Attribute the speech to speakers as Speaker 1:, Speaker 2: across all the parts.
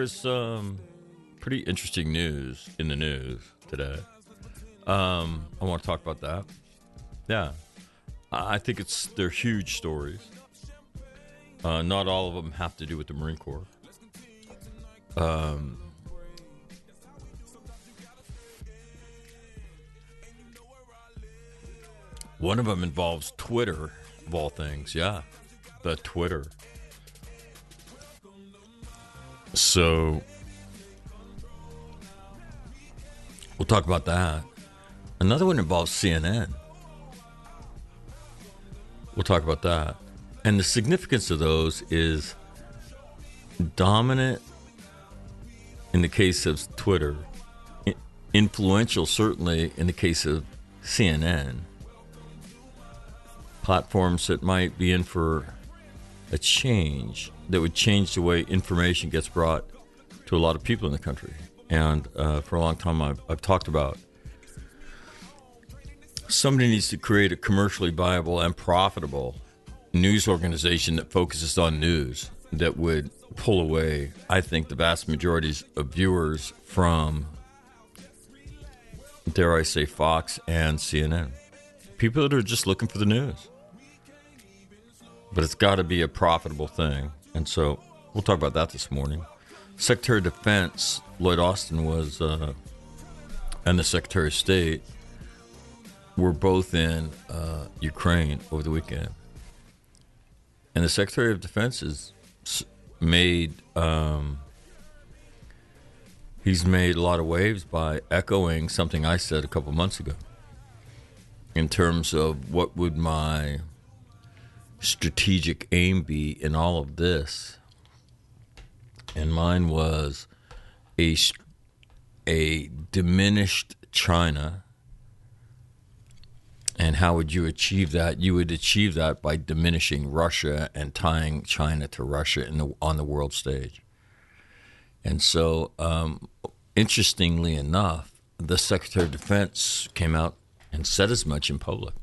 Speaker 1: There is some pretty interesting news in the news today. Um, I want to talk about that. Yeah, I think it's they're huge stories. Uh, not all of them have to do with the Marine Corps. Um, One of them involves Twitter, of all things. Yeah, the Twitter. So we'll talk about that. Another one involves CNN. We'll talk about that. And the significance of those is dominant in the case of Twitter, influential certainly in the case of CNN platforms that might be in for a change that would change the way information gets brought to a lot of people in the country. And uh, for a long time, I've, I've talked about somebody needs to create a commercially viable and profitable news organization that focuses on news that would pull away, I think, the vast majorities of viewers from, dare I say, Fox and CNN people that are just looking for the news. But it's got to be a profitable thing. And so we'll talk about that this morning. Secretary of Defense Lloyd Austin was, uh, and the Secretary of State were both in uh, Ukraine over the weekend. And the Secretary of Defense has made, um, he's made a lot of waves by echoing something I said a couple months ago in terms of what would my strategic aim be in all of this and mine was a a diminished China. And how would you achieve that? You would achieve that by diminishing Russia and tying China to Russia in the, on the world stage. And so um, interestingly enough the Secretary of Defense came out and said as much in public.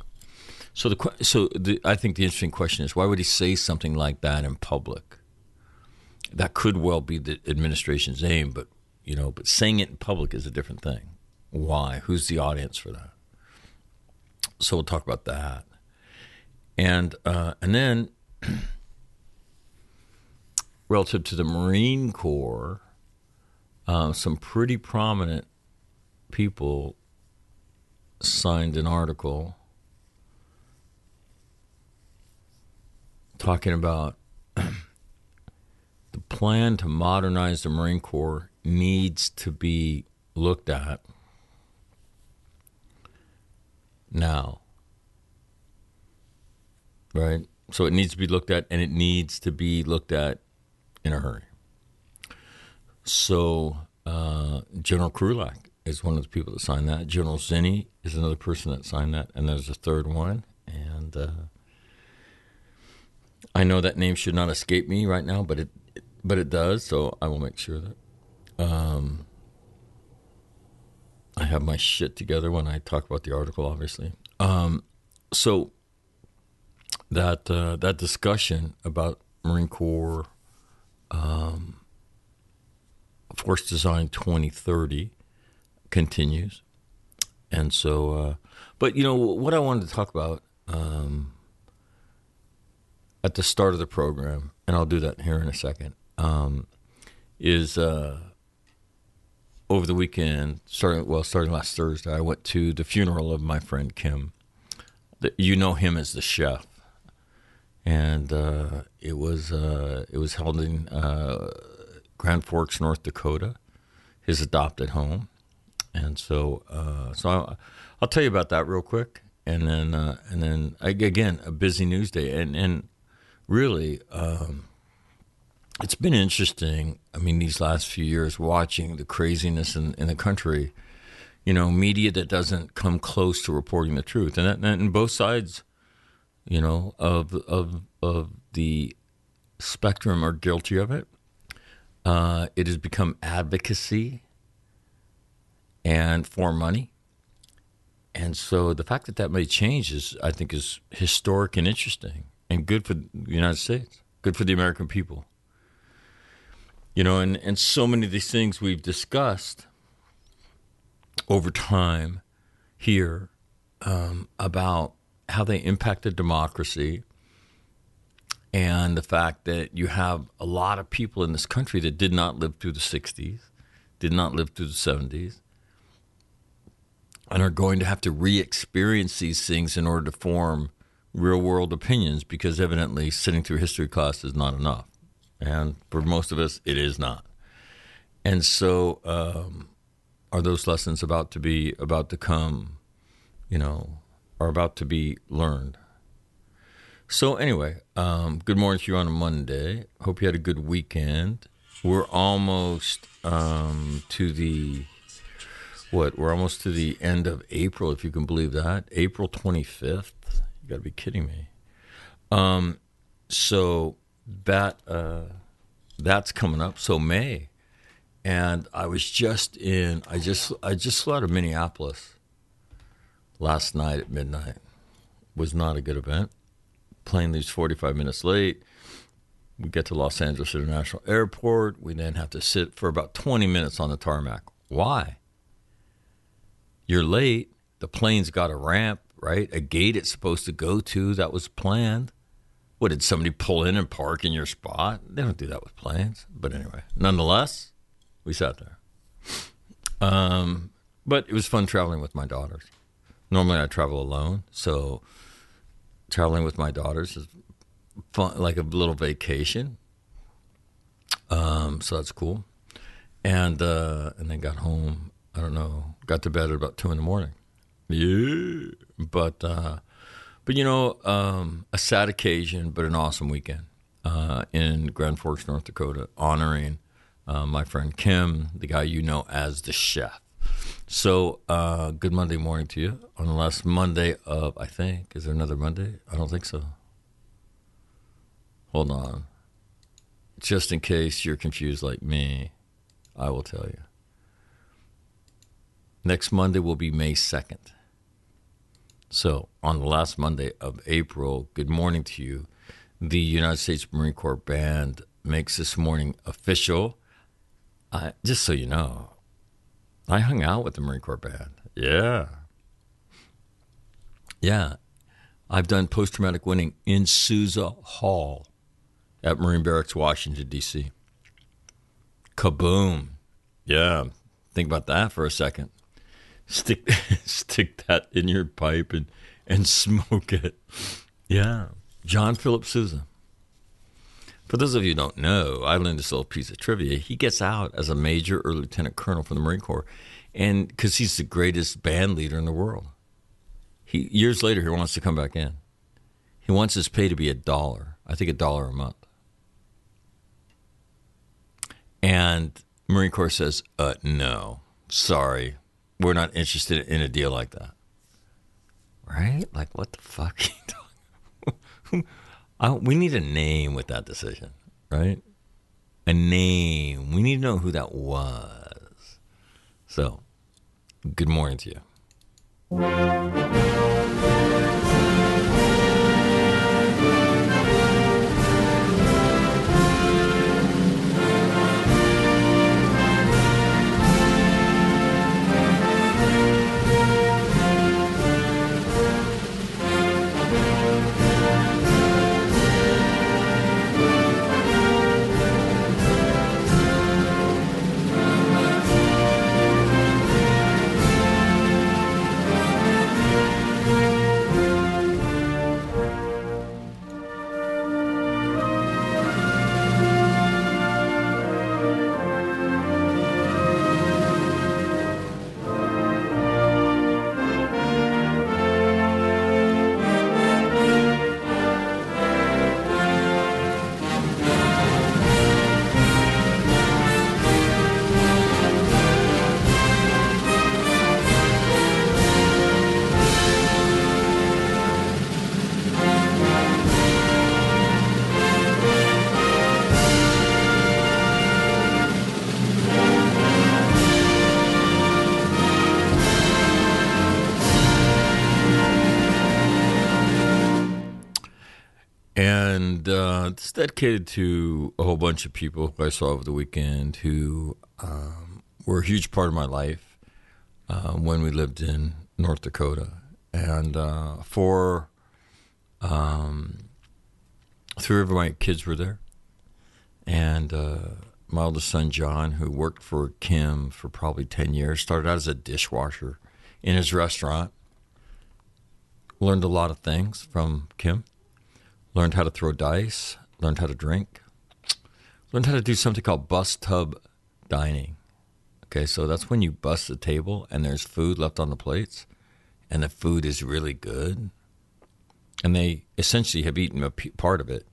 Speaker 1: So the so the, I think the interesting question is why would he say something like that in public? That could well be the administration's aim, but you know, but saying it in public is a different thing. Why? Who's the audience for that? So we'll talk about that, and uh, and then relative to the Marine Corps, uh, some pretty prominent people signed an article talking about the plan to modernize the Marine Corps needs to be looked at now. Right? So it needs to be looked at and it needs to be looked at in a hurry. So uh, General Krulak is one of the people that signed that. General Zinni is another person that signed that, and there's a third one. And uh, I know that name should not escape me right now, but it but it does. So I will make sure that um, I have my shit together when I talk about the article. Obviously, um, so that uh, that discussion about Marine Corps um, Force Design 2030 continues, and so. Uh, but you know what I wanted to talk about um, at the start of the program, and I'll do that here in a second. Um, is uh, over the weekend, starting well, starting last Thursday, I went to the funeral of my friend Kim. The, you know him as the chef, and uh, it was uh, it was held in uh, Grand Forks, North Dakota, his adopted home, and so uh, so I, I'll tell you about that real quick, and then uh, and then again a busy news day, and and really. Um, it's been interesting. I mean, these last few years, watching the craziness in, in the country, you know, media that doesn't come close to reporting the truth, and, that, and both sides, you know, of of of the spectrum are guilty of it. Uh, it has become advocacy and for money, and so the fact that that may change is, I think, is historic and interesting and good for the United States, good for the American people. You know, and, and so many of these things we've discussed over time here um, about how they impacted democracy and the fact that you have a lot of people in this country that did not live through the 60s, did not live through the 70s, and are going to have to re experience these things in order to form real world opinions because evidently sitting through history class is not enough. And for most of us, it is not. And so, um, are those lessons about to be about to come? You know, are about to be learned. So anyway, um, good morning to you on a Monday. Hope you had a good weekend. We're almost um, to the what? We're almost to the end of April, if you can believe that. April twenty fifth. You got to be kidding me. Um, so that uh, that's coming up. So May, and I was just in. I just I just flew out of Minneapolis last night at midnight. Was not a good event. Plane leaves 45 minutes late. We get to Los Angeles International Airport. We then have to sit for about 20 minutes on the tarmac. Why? You're late. The plane's got a ramp, right? A gate it's supposed to go to that was planned. What did somebody pull in and park in your spot? They don't do that with planes. But anyway, nonetheless, we sat there. Um, but it was fun traveling with my daughters. Normally, I travel alone, so traveling with my daughters is fun, like a little vacation. Um, so that's cool. And uh, and then got home. I don't know. Got to bed at about two in the morning. Yeah, but uh, but you know, um, a sad occasion, but an awesome weekend uh, in Grand Forks, North Dakota, honoring uh, my friend Kim, the guy you know as the chef. So, uh, good Monday morning to you on the last Monday of, I think, is there another Monday? I don't think so. Hold on. Just in case you're confused like me, I will tell you. Next Monday will be May 2nd. So, on the last Monday of April, good morning to you. The United States Marine Corps Band makes this morning official. Uh, just so you know, I hung out with the Marine Corps Band. Yeah. Yeah. I've done post traumatic winning in Sousa Hall at Marine Barracks, Washington, D.C. Kaboom. Yeah. Think about that for a second stick stick that in your pipe and and smoke it. Yeah, John Philip Sousa. For those of you who don't know, I learned this little piece of trivia. He gets out as a major or lieutenant colonel from the Marine Corps, and because he's the greatest band leader in the world. He years later he wants to come back in. He wants his pay to be a dollar. I think a dollar a month. And Marine Corps says, uh, no, sorry, we're not interested in a deal like that. Right? Like, what the fuck? I, we need a name with that decision, right? A name. We need to know who that was. So, good morning to you. And uh, it's dedicated to a whole bunch of people who I saw over the weekend who um, were a huge part of my life uh, when we lived in North Dakota, and uh, um, three of my kids were there, and uh, my oldest son John, who worked for Kim for probably ten years, started out as a dishwasher in his restaurant. Learned a lot of things from Kim learned how to throw dice, learned how to drink, learned how to do something called bus tub dining. Okay, so that's when you bust the table and there's food left on the plates, and the food is really good, and they essentially have eaten a p- part of it.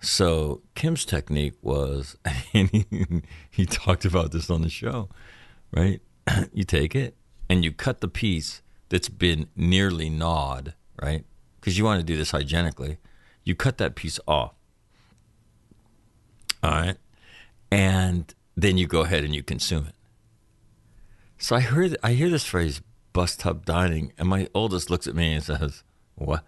Speaker 1: So Kim's technique was, and he, he talked about this on the show, right? you take it and you cut the piece that's been nearly gnawed, right? Because you want to do this hygienically you cut that piece off. All right. And then you go ahead and you consume it. So I heard I hear this phrase bus tub dining, and my oldest looks at me and says, What?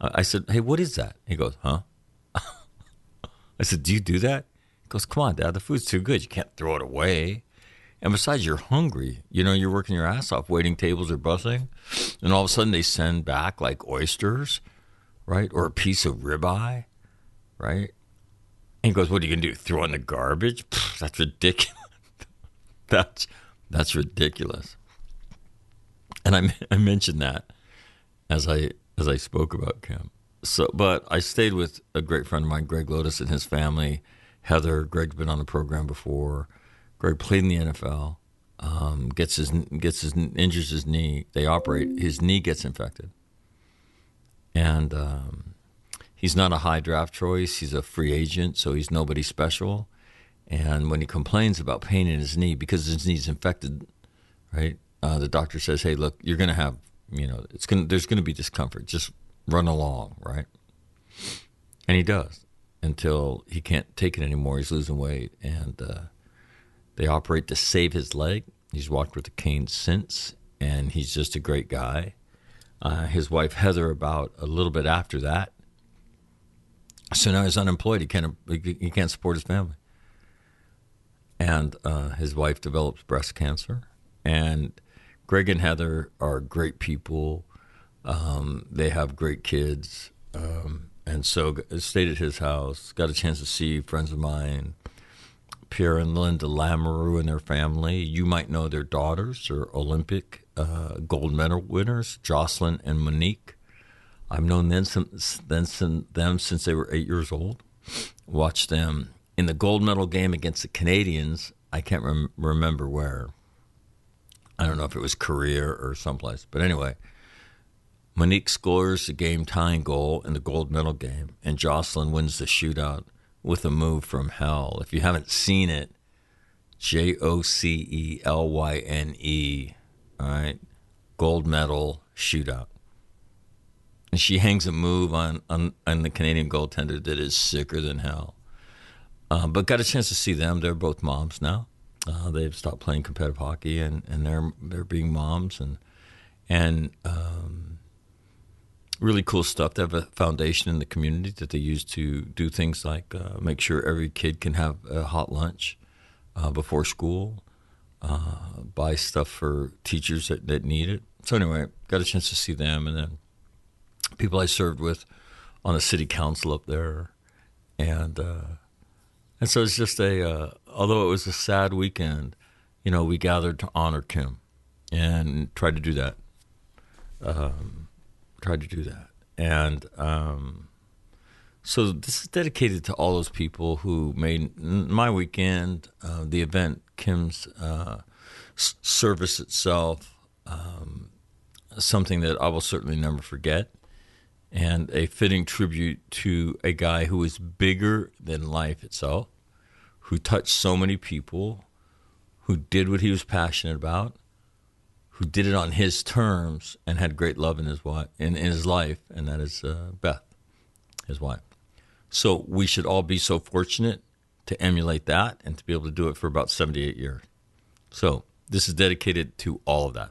Speaker 1: I said, Hey, what is that? He goes, Huh? I said, Do you do that? He goes, Come on, Dad, the food's too good. You can't throw it away. And besides, you're hungry. You know, you're working your ass off waiting tables or busing, and all of a sudden they send back like oysters right? Or a piece of ribeye, right? And he goes, "What are you gonna do? Throw in the garbage? Pfft, that's ridiculous. that's that's ridiculous." And I I mentioned that as I as I spoke about Kim. So, but I stayed with a great friend of mine, Greg Lotus, and his family. Heather, Greg's been on the program before. Greg played in the NFL. Um, gets his gets his injures his knee. They operate. His knee gets infected and um, he's not a high draft choice. He's a free agent, so he's nobody special. And when he complains about pain in his knee because his knee's infected, right? Uh, the doctor says, "Hey, look, you're going to have, you know, it's going there's going to be discomfort. Just run along, right?" And he does until he can't take it anymore. He's losing weight, and uh, they operate to save his leg. He's walked with a cane since, and he's just a great guy uh, his wife Heather about a little bit after that. So now he's unemployed. He can't he can't support his family. And uh, his wife develops breast cancer. And Greg and Heather are great people. Um, they have great kids. Um, and so stayed at his house. Got a chance to see friends of mine, Pierre and Linda Lamoureux and their family. You might know their daughters are Olympic uh, gold medal winners, Jocelyn and Monique. I've known them since, them since they were eight years old. Watched them in the gold medal game against the Canadians. I can't rem- remember where. I don't know if it was Korea or someplace. But anyway, Monique scores the game tying goal in the gold medal game, and Jocelyn wins the shootout with a move from hell. If you haven't seen it, J O C E L Y N E. All right, gold medal shootout. And she hangs a move on, on, on the Canadian goaltender that is sicker than hell. Uh, but got a chance to see them. They're both moms now. Uh, they've stopped playing competitive hockey, and, and they're they're being moms, and and um, really cool stuff. They have a foundation in the community that they use to do things like uh, make sure every kid can have a hot lunch uh, before school, uh, buy stuff for teachers that, that need it. So anyway, got a chance to see them, and then people I served with on the city council up there, and uh, and so it's just a, uh, although it was a sad weekend, you know, we gathered to honor Kim and tried to do that. Um, tried to do that. And um, so this is dedicated to all those people who made my weekend, uh, the event, Kim's uh, service itself, um, something that I will certainly never forget and a fitting tribute to a guy who is bigger than life itself who touched so many people, who did what he was passionate about, who did it on his terms, and had great love in his in, in his life, and that is uh, Beth, his wife. So we should all be so fortunate to emulate that and to be able to do it for about 78 years. So this is dedicated to all of that.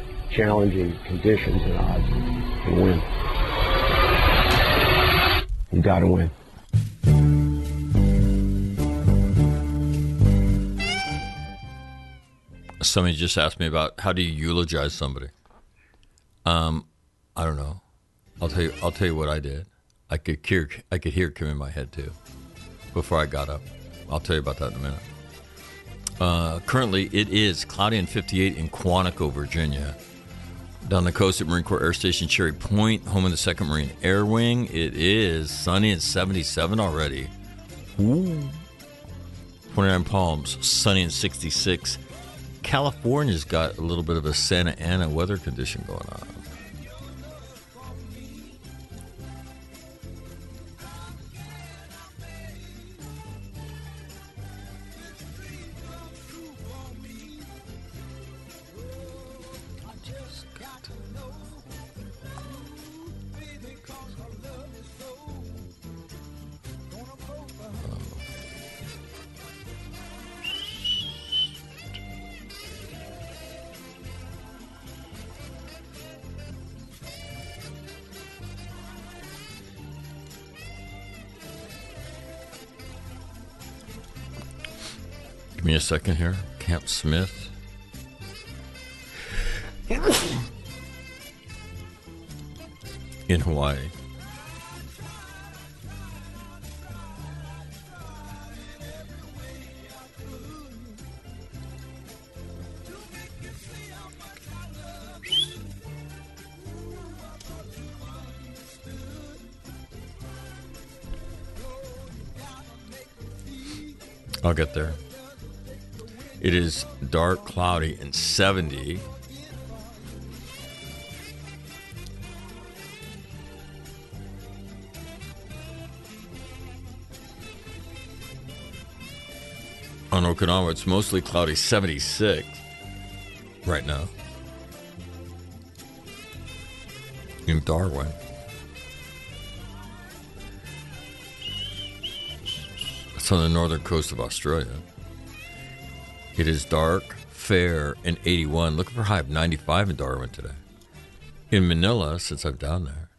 Speaker 2: challenging conditions and odds and win. You got to win.
Speaker 1: Somebody just asked me about how do you eulogize somebody. Um, I don't know. I'll tell you. I'll tell you what I did. I could hear. I could hear Kim in my head too. Before I got up, I'll tell you about that in a minute. Uh, currently, it is cloudy and 58 in Quantico, Virginia. Down the coast at Marine Corps Air Station Cherry Point, home of the Second Marine Air Wing, it is sunny and 77 already. Ooh. 29 Palms, sunny and 66. California's got a little bit of a Santa Ana weather condition going on. A second here. Camp Smith. In Hawaii. I'll get there. It is dark, cloudy, and 70. On Okinawa, it's mostly cloudy, 76 right now. In Darwin. It's on the northern coast of Australia. It is dark, fair, and 81. Looking for high of 95 in Darwin today. In Manila, since I'm down there.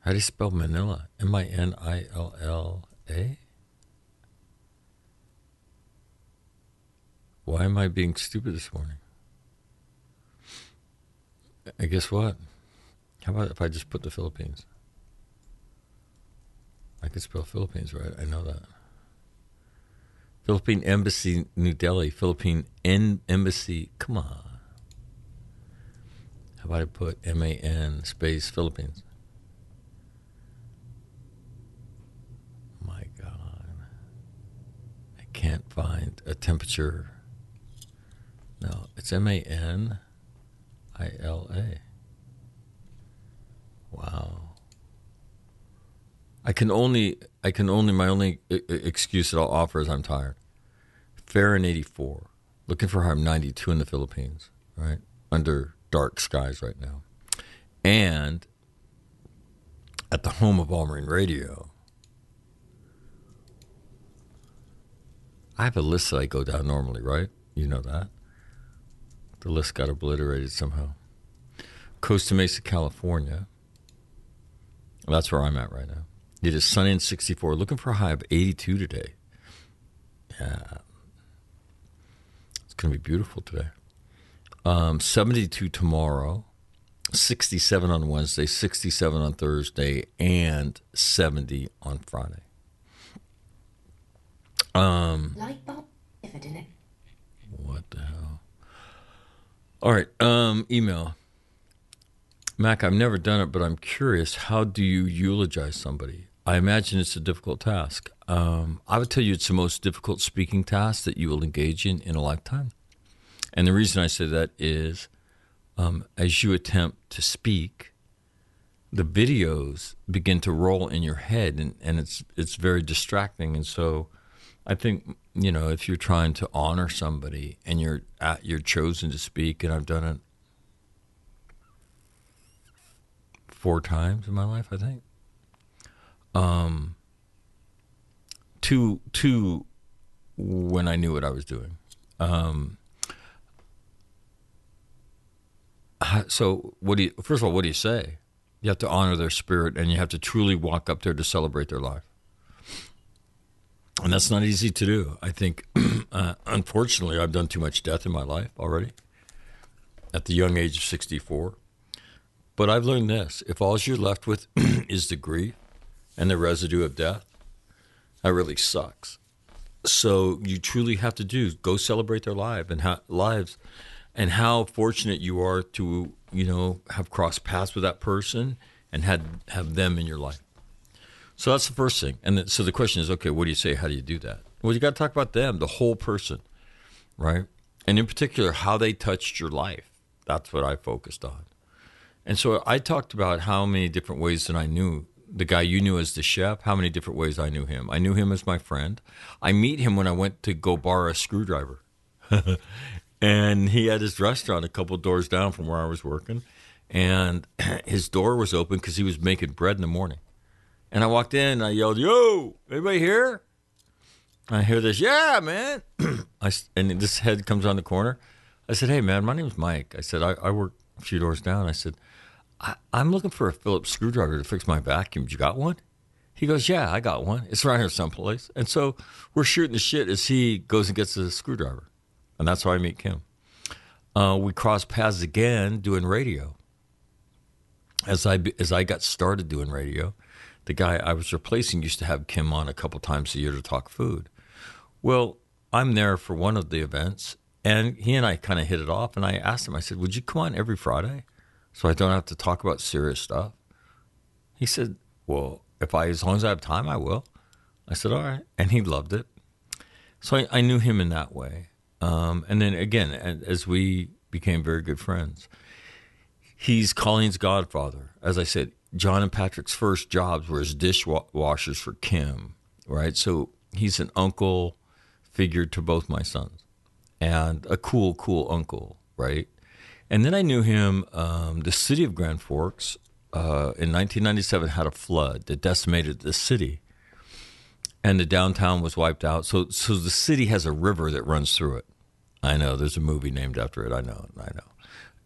Speaker 1: How do you spell Manila? M I N I L L A? Why am I being stupid this morning? I guess what? How about if I just put the Philippines? I can spell Philippines right. I know that. Philippine Embassy, New Delhi. Philippine en- Embassy. Come on. How about I put M A N space Philippines? My God. I can't find a temperature. No, it's M A N I L A. Wow. I can only, I can only, my only excuse that I'll offer is I'm tired. Fair and 84. Looking for harm 92 in the Philippines, right? Under dark skies right now. And at the home of All Marine Radio, I have a list that I go down normally, right? You know that. The list got obliterated somehow. Costa Mesa, California. That's where I'm at right now. It is sunny and 64. Looking for a high of 82 today. Yeah. It's going to be beautiful today. Um, 72 tomorrow. 67 on Wednesday, 67 on Thursday, and 70 on Friday. Um,
Speaker 3: Light bulb, if I didn't.
Speaker 1: what the hell? All right. Um, email. Mac, I've never done it, but I'm curious. How do you eulogize somebody? I imagine it's a difficult task. Um, I would tell you it's the most difficult speaking task that you will engage in in a lifetime. And the reason I say that is um, as you attempt to speak, the videos begin to roll in your head, and, and it's it's very distracting. And so, I think you know if you're trying to honor somebody and you're at, you're chosen to speak, and I've done it four times in my life, I think. Um, two two when I knew what I was doing. Um, so what do you first of all what do you say you have to honor their spirit and you have to truly walk up there to celebrate their life and that's not easy to do. I think uh, unfortunately i've done too much death in my life already at the young age of 64 but i've learned this. If all you're left with is the grief and the residue of death that really sucks. So you truly have to do go celebrate their life and how, lives and how fortunate you are to you know have crossed paths with that person and had have them in your life so that's the first thing. And then, so the question is okay what do you say? How do you do that? Well you got to talk about them the whole person right? And in particular how they touched your life. That's what i focused on. And so i talked about how many different ways that i knew the guy you knew as the chef how many different ways i knew him. I knew him as my friend. I meet him when i went to go borrow a screwdriver. And he had his restaurant a couple doors down from where I was working, and his door was open because he was making bread in the morning. And I walked in and I yelled, "Yo, anybody here?" I hear this, yeah, man. I, and this head comes on the corner. I said, hey, man, my name's Mike. I said, I, I work a few doors down. I said, I, I'm looking for a Phillips screwdriver to fix my vacuum. You got one? He goes, yeah, I got one. It's around here someplace. And so we're shooting the shit as he goes and gets a screwdriver. And that's how I meet Kim. Uh, we cross paths again doing radio. As I as I got started doing radio, the guy I was replacing used to have Kim on a couple times a year to talk food. Well, I'm there for one of the events, and he and I kind of hit it off. And I asked him, I said, "Would you come on every Friday, so I don't have to talk about serious stuff?" He said, "Well, if I as long as I have time, I will." I said, "All right," and he loved it. So I, I knew him in that way. Um, and then again, as we became very good friends, he's Colleen's godfather. As I said, John and Patrick's first jobs were as dishwashers for Kim, right? So he's an uncle figure to both my sons and a cool, cool uncle, right? And then I knew him. Um, the city of Grand Forks uh, in 1997 had a flood that decimated the city, and the downtown was wiped out. So, so the city has a river that runs through it. I know there's a movie named after it. I know, I know.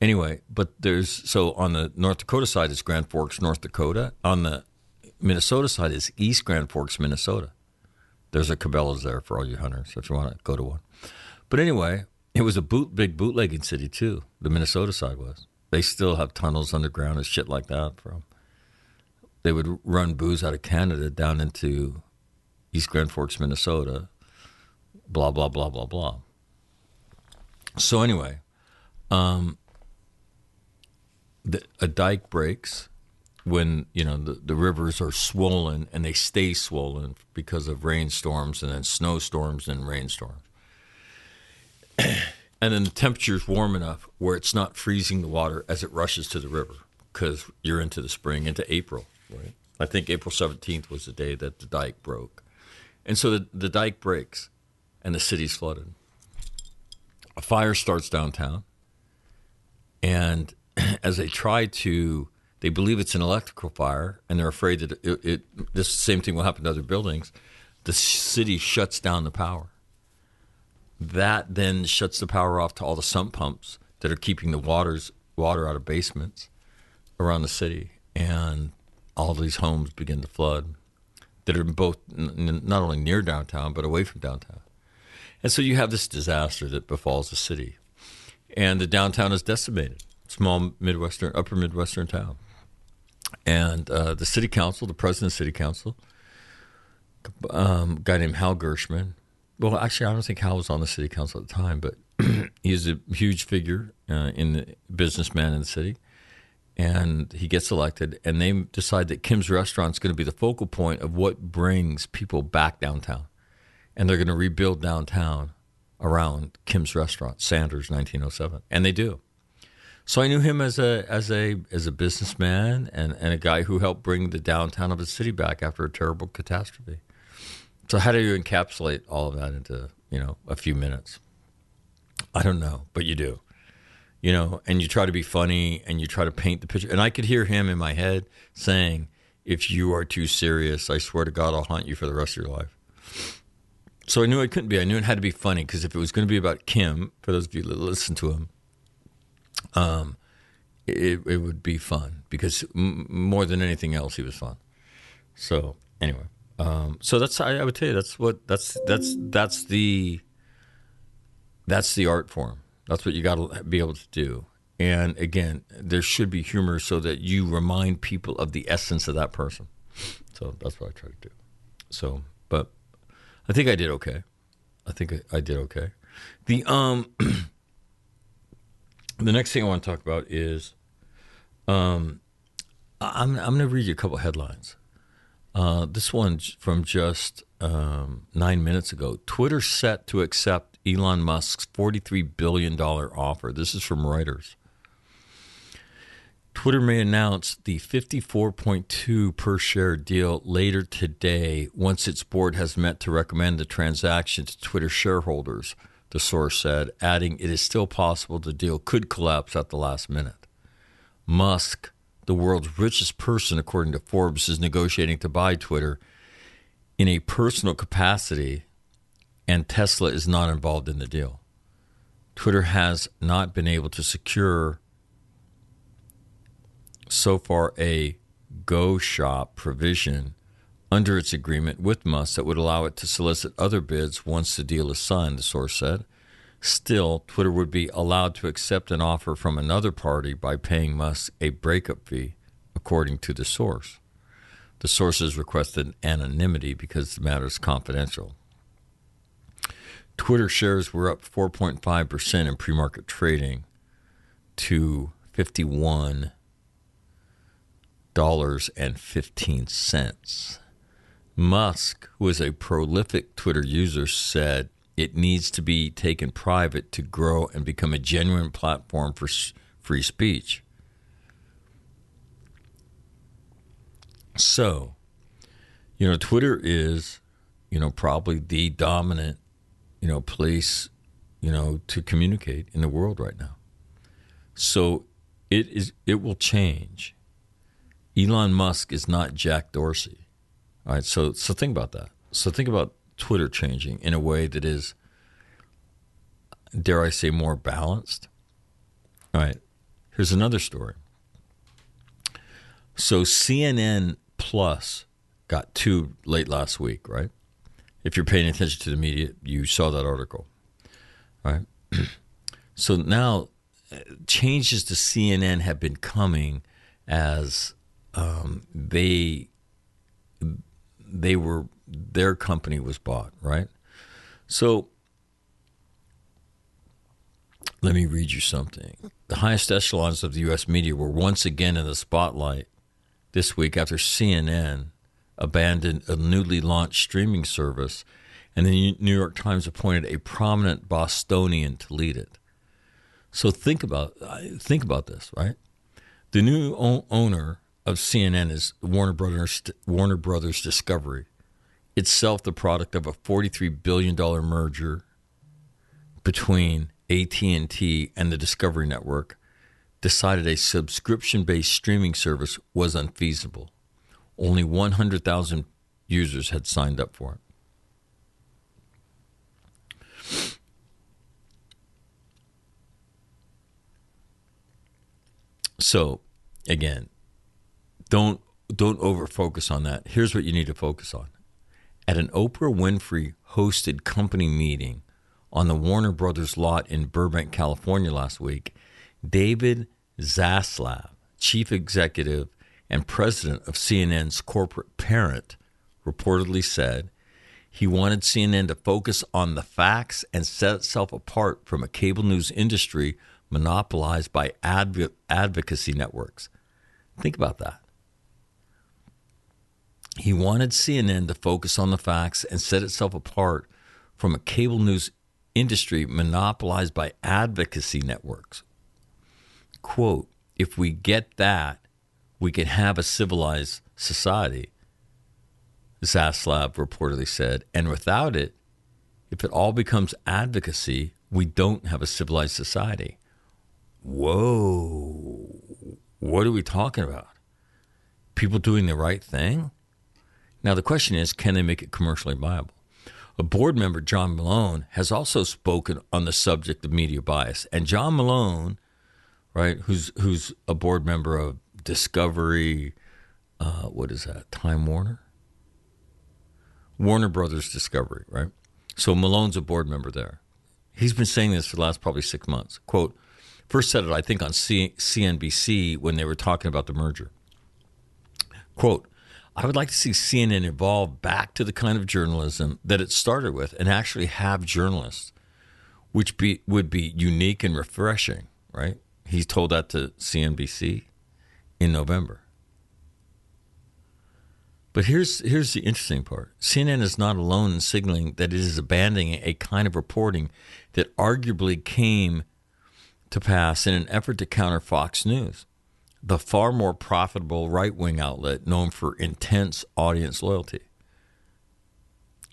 Speaker 1: Anyway, but there's so on the North Dakota side is Grand Forks, North Dakota. On the Minnesota side is East Grand Forks, Minnesota. There's a Cabela's there for all you hunters if you want to go to one. But anyway, it was a boot, big bootlegging city too. The Minnesota side was. They still have tunnels underground and shit like that. From they would run booze out of Canada down into East Grand Forks, Minnesota. Blah blah blah blah blah. So anyway, um, the, a dike breaks when you know the, the rivers are swollen and they stay swollen because of rainstorms and then snowstorms and rainstorms. and then the temperature's warm enough where it's not freezing the water as it rushes to the river because you're into the spring, into April. Right. I think April 17th was the day that the dike broke. And so the, the dike breaks and the city's flooded. A fire starts downtown. And as they try to, they believe it's an electrical fire and they're afraid that it, it this same thing will happen to other buildings. The city shuts down the power. That then shuts the power off to all the sump pumps that are keeping the waters water out of basements around the city, and all these homes begin to flood that are both n- not only near downtown but away from downtown. And so you have this disaster that befalls the city, and the downtown is decimated. Small midwestern, upper midwestern town, and uh, the city council, the president of the city council, um, a guy named Hal Gershman. Well, actually, I don't think Hal was on the city council at the time, but he's a huge figure uh, in the businessman in the city, and he gets elected. And they decide that Kim's Restaurant is going to be the focal point of what brings people back downtown, and they're going to rebuild downtown around Kim's Restaurant, Sanders, 1907, and they do. So I knew him as a as a as a businessman and, and a guy who helped bring the downtown of a city back after a terrible catastrophe. So how do you encapsulate all of that into you know a few minutes? I don't know, but you do. You know, and you try to be funny and you try to paint the picture. And I could hear him in my head saying, "If you are too serious, I swear to God, I'll haunt you for the rest of your life." So I knew it couldn't be. I knew it had to be funny because if it was going to be about Kim, for those of you that listen to him, um, it, it would be fun because m- more than anything else, he was fun. So anyway, um, so that's I, I would tell you that's what that's that's that's the that's the art form. That's what you got to be able to do. And again, there should be humor so that you remind people of the essence of that person. So that's what I try to do. So, but I think I did okay. I think I, I did okay. The um the next thing I want to talk about is um, I'm, I'm going to read you a couple headlines. Uh, this one from just um, nine minutes ago. Twitter set to accept Elon Musk's $43 billion offer. This is from Reuters. Twitter may announce the 54.2 per share deal later today once its board has met to recommend the transaction to Twitter shareholders, the source said, adding it is still possible the deal could collapse at the last minute. Musk, the world's richest person according to Forbes, is negotiating to buy Twitter in a personal capacity and Tesla is not involved in the deal. Twitter has not been able to secure so far a go shop provision under its agreement with Musk that would allow it to solicit other bids once the deal is signed, the source said. Still, Twitter would be allowed to accept an offer from another party by paying Musk a breakup fee, according to the source. The sources requested anonymity because the matter is confidential. Twitter shares were up 4.5% in pre market trading to 51 dollars and fifteen cents. Musk, who is a prolific Twitter user, said it needs to be taken private to grow and become a genuine platform for free speech. So, you know, Twitter is, you know, probably the dominant, you know, place, you know, to communicate in the world right now. So it is it will change. Elon Musk is not Jack Dorsey. All right, so so think about that. So think about Twitter changing in a way that is dare I say more balanced. All right. Here's another story. So CNN Plus got two late last week, right? If you're paying attention to the media, you saw that article, right? so now uh, changes to CNN have been coming as um, they they were their company was bought, right? So let me read you something. The highest echelons of the U.S. media were once again in the spotlight this week after CNN abandoned a newly launched streaming service, and the New York Times appointed a prominent Bostonian to lead it. So think about think about this, right? The new owner of CNN is Warner Brothers Warner Brothers Discovery, itself the product of a 43 billion dollar merger between AT&T and the Discovery Network decided a subscription-based streaming service was unfeasible. Only 100,000 users had signed up for it. So, again, don't don't over focus on that. Here's what you need to focus on. At an Oprah Winfrey hosted company meeting on the Warner Brothers lot in Burbank, California last week, David Zaslav, chief executive and president of CNN's corporate parent, reportedly said he wanted CNN to focus on the facts and set itself apart from a cable news industry monopolized by adv- advocacy networks. Think about that. He wanted CNN to focus on the facts and set itself apart from a cable news industry monopolized by advocacy networks. Quote, if we get that, we can have a civilized society, Zaslav reportedly said. And without it, if it all becomes advocacy, we don't have a civilized society. Whoa. What are we talking about? People doing the right thing? Now, the question is can they make it commercially viable? A board member, John Malone, has also spoken on the subject of media bias. And John Malone, right, who's, who's a board member of Discovery, uh, what is that, Time Warner? Warner Brothers Discovery, right? So Malone's a board member there. He's been saying this for the last probably six months. Quote, first said it, I think, on C- CNBC when they were talking about the merger. Quote, I would like to see CNN evolve back to the kind of journalism that it started with and actually have journalists, which be, would be unique and refreshing, right? He told that to CNBC in November. But here's here's the interesting part. CNN is not alone in signaling that it is abandoning a kind of reporting that arguably came to pass in an effort to counter Fox News the far more profitable right wing outlet known for intense audience loyalty.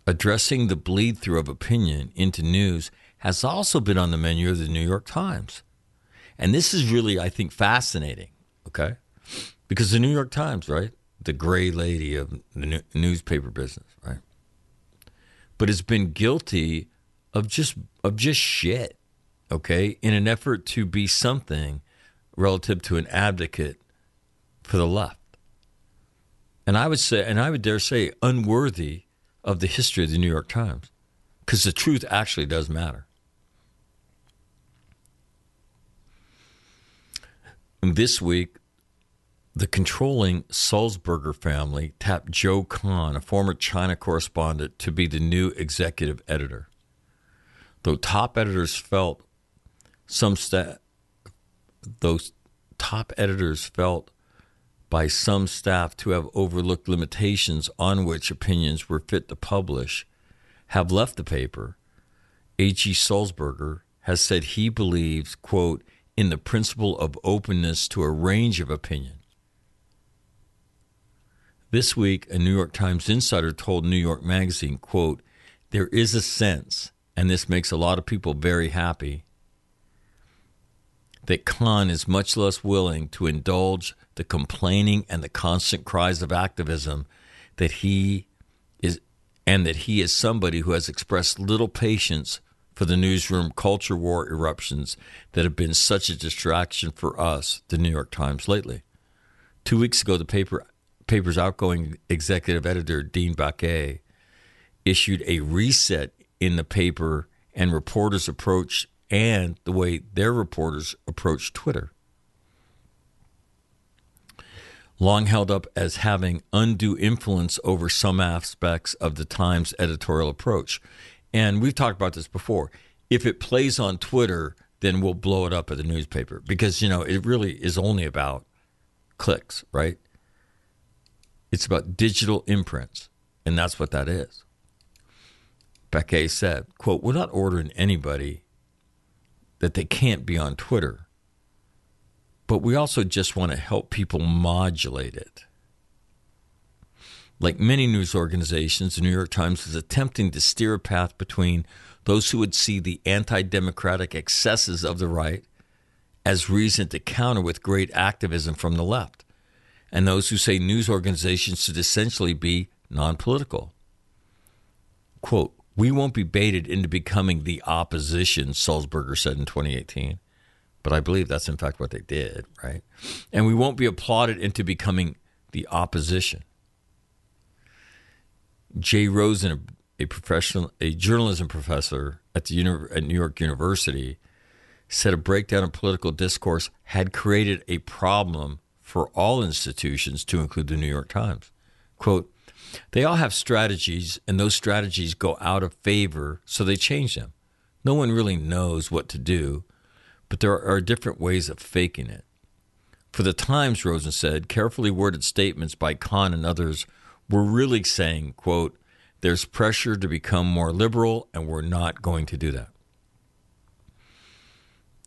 Speaker 1: Addressing the bleed through of opinion into news has also been on the menu of the New York Times. And this is really, I think, fascinating, okay? Because the New York Times, right? The gray lady of the newspaper business, right? but has been guilty of just of just shit, okay, in an effort to be something relative to an advocate for the left. And I would say, and I would dare say, unworthy of the history of the New York Times, because the truth actually does matter. And this week, the controlling Sulzberger family tapped Joe Kahn, a former China correspondent, to be the new executive editor. Though top editors felt some sta- those top editors felt by some staff to have overlooked limitations on which opinions were fit to publish, have left the paper. A.G. Sulzberger has said he believes, quote, in the principle of openness to a range of opinion. This week, a New York Times insider told New York Magazine, quote, there is a sense, and this makes a lot of people very happy, that Kahn is much less willing to indulge the complaining and the constant cries of activism that he is and that he is somebody who has expressed little patience for the newsroom culture war eruptions that have been such a distraction for us, the New York Times, lately. Two weeks ago, the paper paper's outgoing executive editor, Dean Baquet, issued a reset in the paper and reporters' approach and the way their reporters approach Twitter. Long held up as having undue influence over some aspects of the Times editorial approach. And we've talked about this before. If it plays on Twitter, then we'll blow it up at the newspaper because, you know, it really is only about clicks, right? It's about digital imprints, and that's what that is. Baquet said, quote, We're not ordering anybody that they can't be on Twitter, but we also just want to help people modulate it. Like many news organizations, the New York Times is attempting to steer a path between those who would see the anti democratic excesses of the right as reason to counter with great activism from the left and those who say news organizations should essentially be non political. Quote, we won't be baited into becoming the opposition, Sulzberger said in 2018. But I believe that's in fact what they did, right? And we won't be applauded into becoming the opposition. Jay Rosen, a professional, a journalism professor at the at New York University, said a breakdown of political discourse had created a problem for all institutions, to include the New York Times. Quote, they all have strategies, and those strategies go out of favor, so they change them. No one really knows what to do, but there are different ways of faking it. For the Times, Rosen said, carefully worded statements by Kahn and others were really saying, quote, there's pressure to become more liberal, and we're not going to do that.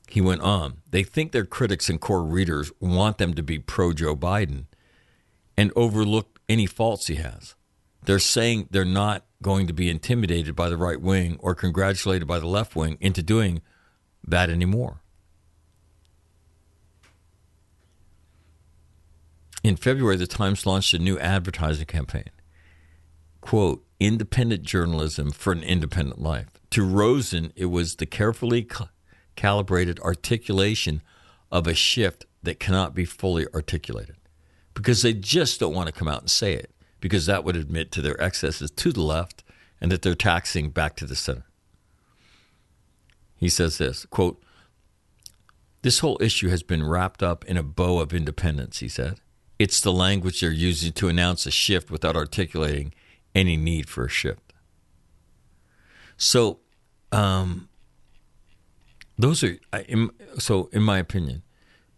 Speaker 1: He went on, they think their critics and core readers want them to be pro Joe Biden and overlook any faults he has. They're saying they're not going to be intimidated by the right wing or congratulated by the left wing into doing that anymore. In February, the Times launched a new advertising campaign. Quote, independent journalism for an independent life. To Rosen, it was the carefully calibrated articulation of a shift that cannot be fully articulated because they just don't want to come out and say it because that would admit to their excesses to the left and that they're taxing back to the center. He says this quote, This whole issue has been wrapped up in a bow of independence, he said. It's the language they're using to announce a shift without articulating any need for a shift. So, um, those are so. In my opinion,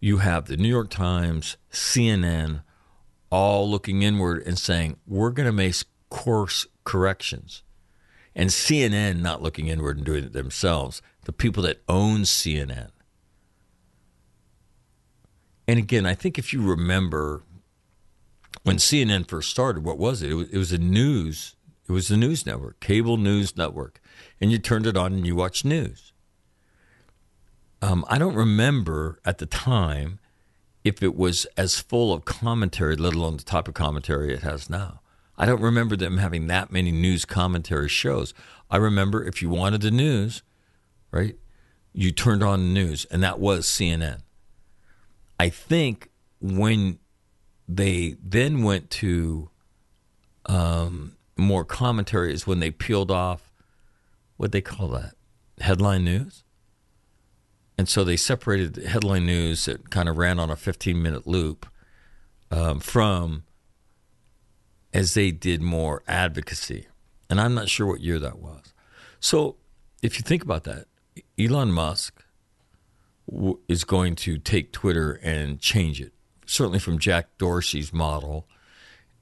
Speaker 1: you have the New York Times, CNN, all looking inward and saying we're going to make course corrections, and CNN not looking inward and doing it themselves. The people that own CNN. And again, I think if you remember when CNN first started, what was it? It was, a news. It was a news network, cable news network, and you turned it on and you watched news. Um, I don't remember at the time if it was as full of commentary, let alone the type of commentary it has now. I don't remember them having that many news commentary shows. I remember if you wanted the news, right, you turned on the news, and that was CNN. I think when they then went to um, more commentary is when they peeled off what they call that headline news. And so they separated the headline news that kind of ran on a 15 minute loop um, from as they did more advocacy. And I'm not sure what year that was. So if you think about that, Elon Musk w- is going to take Twitter and change it, certainly from Jack Dorsey's model,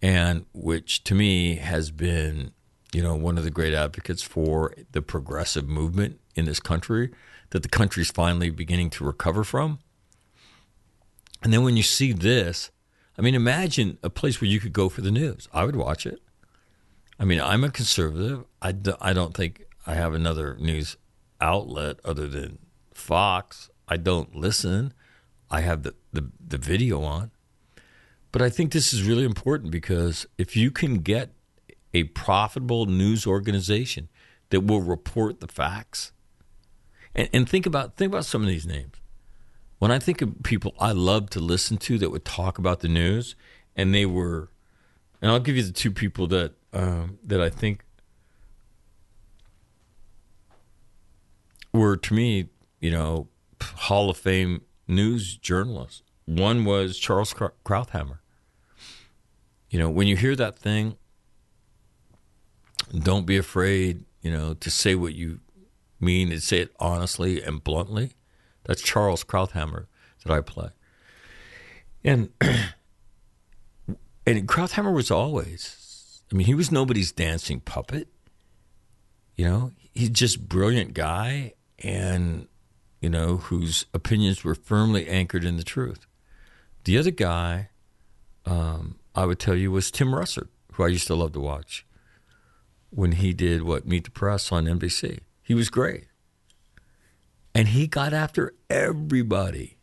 Speaker 1: and which to me has been, you know, one of the great advocates for the progressive movement in this country that the country's finally beginning to recover from. And then when you see this, I mean, imagine a place where you could go for the news. I would watch it. I mean, I'm a conservative. I, do, I don't think I have another news outlet other than Fox. I don't listen. I have the, the, the video on. But I think this is really important because if you can get a profitable news organization that will report the facts, and, and think about think about some of these names. When I think of people I love to listen to that would talk about the news, and they were, and I'll give you the two people that um, that I think were to me, you know, Hall of Fame news journalists. One was Charles Krauthammer. You know, when you hear that thing, don't be afraid, you know, to say what you mean and say it honestly and bluntly. That's Charles Krauthammer that I play. And and Krauthammer was always I mean, he was nobody's dancing puppet. You know, he's just brilliant guy and you know, whose opinions were firmly anchored in the truth. The other guy, um, I would tell you, was Tim Russert, who I used to love to watch when he did what Meet the Press on NBC. He was great. And he got after everybody.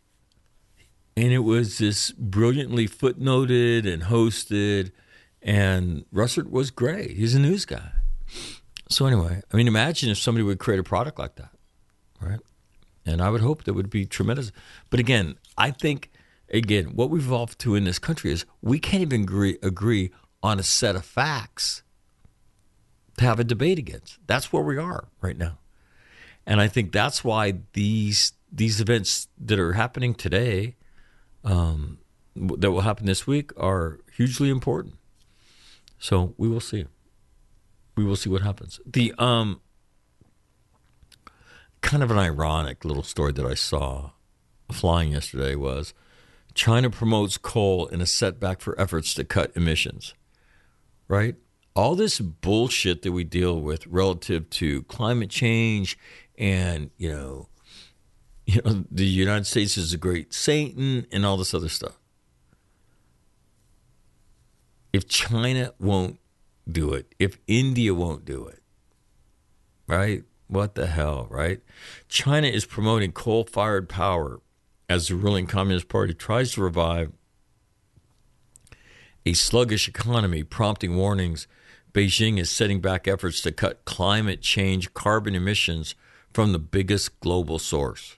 Speaker 1: And it was this brilliantly footnoted and hosted. And Russert was great. He's a news guy. So, anyway, I mean, imagine if somebody would create a product like that, right? And I would hope that would be tremendous. But again, I think, again, what we've evolved to in this country is we can't even agree, agree on a set of facts to have a debate against. That's where we are right now. And I think that's why these these events that are happening today, um, that will happen this week, are hugely important. So we will see. We will see what happens. The um, kind of an ironic little story that I saw flying yesterday was China promotes coal in a setback for efforts to cut emissions. Right? All this bullshit that we deal with relative to climate change and, you know, you know, the United States is a great Satan and all this other stuff. If China won't do it, if India won't do it, right? What the hell, right? China is promoting coal fired power as the ruling Communist Party tries to revive a sluggish economy, prompting warnings Beijing is setting back efforts to cut climate change carbon emissions from the biggest global source.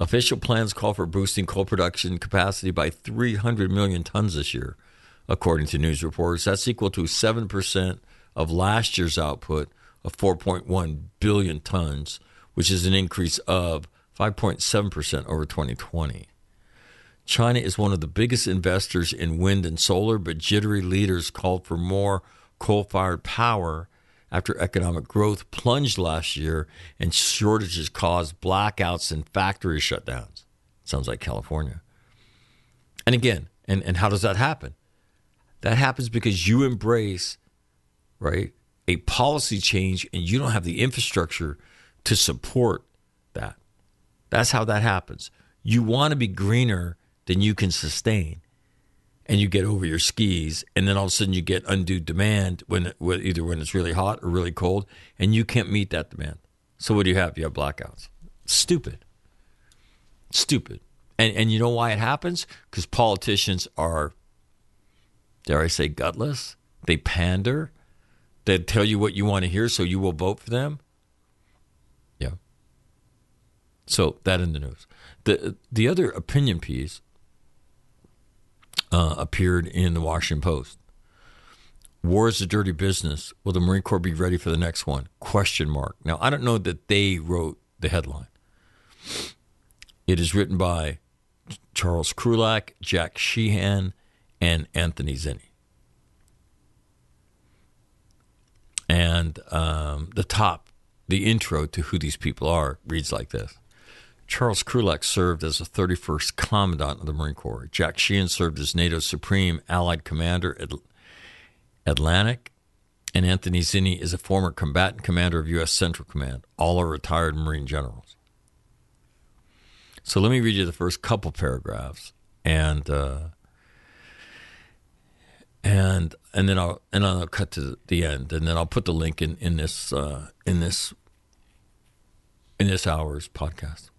Speaker 1: Official plans call for boosting coal production capacity by 300 million tons this year, according to news reports. That's equal to 7% of last year's output of 4.1 billion tons, which is an increase of 5.7% over 2020. China is one of the biggest investors in wind and solar, but jittery leaders called for more coal fired power after economic growth plunged last year and shortages caused blackouts and factory shutdowns. Sounds like California. And again, and, and how does that happen? That happens because you embrace, right, a policy change and you don't have the infrastructure to support that. That's how that happens. You want to be greener than you can sustain. And you get over your skis, and then all of a sudden you get undue demand when either when it's really hot or really cold, and you can't meet that demand. So what do you have? You have blackouts. Stupid. Stupid. And and you know why it happens? Because politicians are, dare I say, gutless They pander. They tell you what you want to hear, so you will vote for them. Yeah. So that in the news. The the other opinion piece uh, appeared in the Washington Post. War is a dirty business. Will the Marine Corps be ready for the next one? Question mark. Now I don't know that they wrote the headline. It is written by Charles Krulak, Jack Sheehan, and Anthony Zinni. And um, the top, the intro to who these people are, reads like this Charles Krulak served as the 31st Commandant of the Marine Corps. Jack Sheehan served as NATO's Supreme Allied Commander at Atlantic. And Anthony Zinni is a former combatant commander of U.S. Central Command. All are retired Marine generals. So let me read you the first couple paragraphs, and uh, and and then I'll and I'll cut to the end, and then I'll put the link in in this uh, in this in this hour's podcast.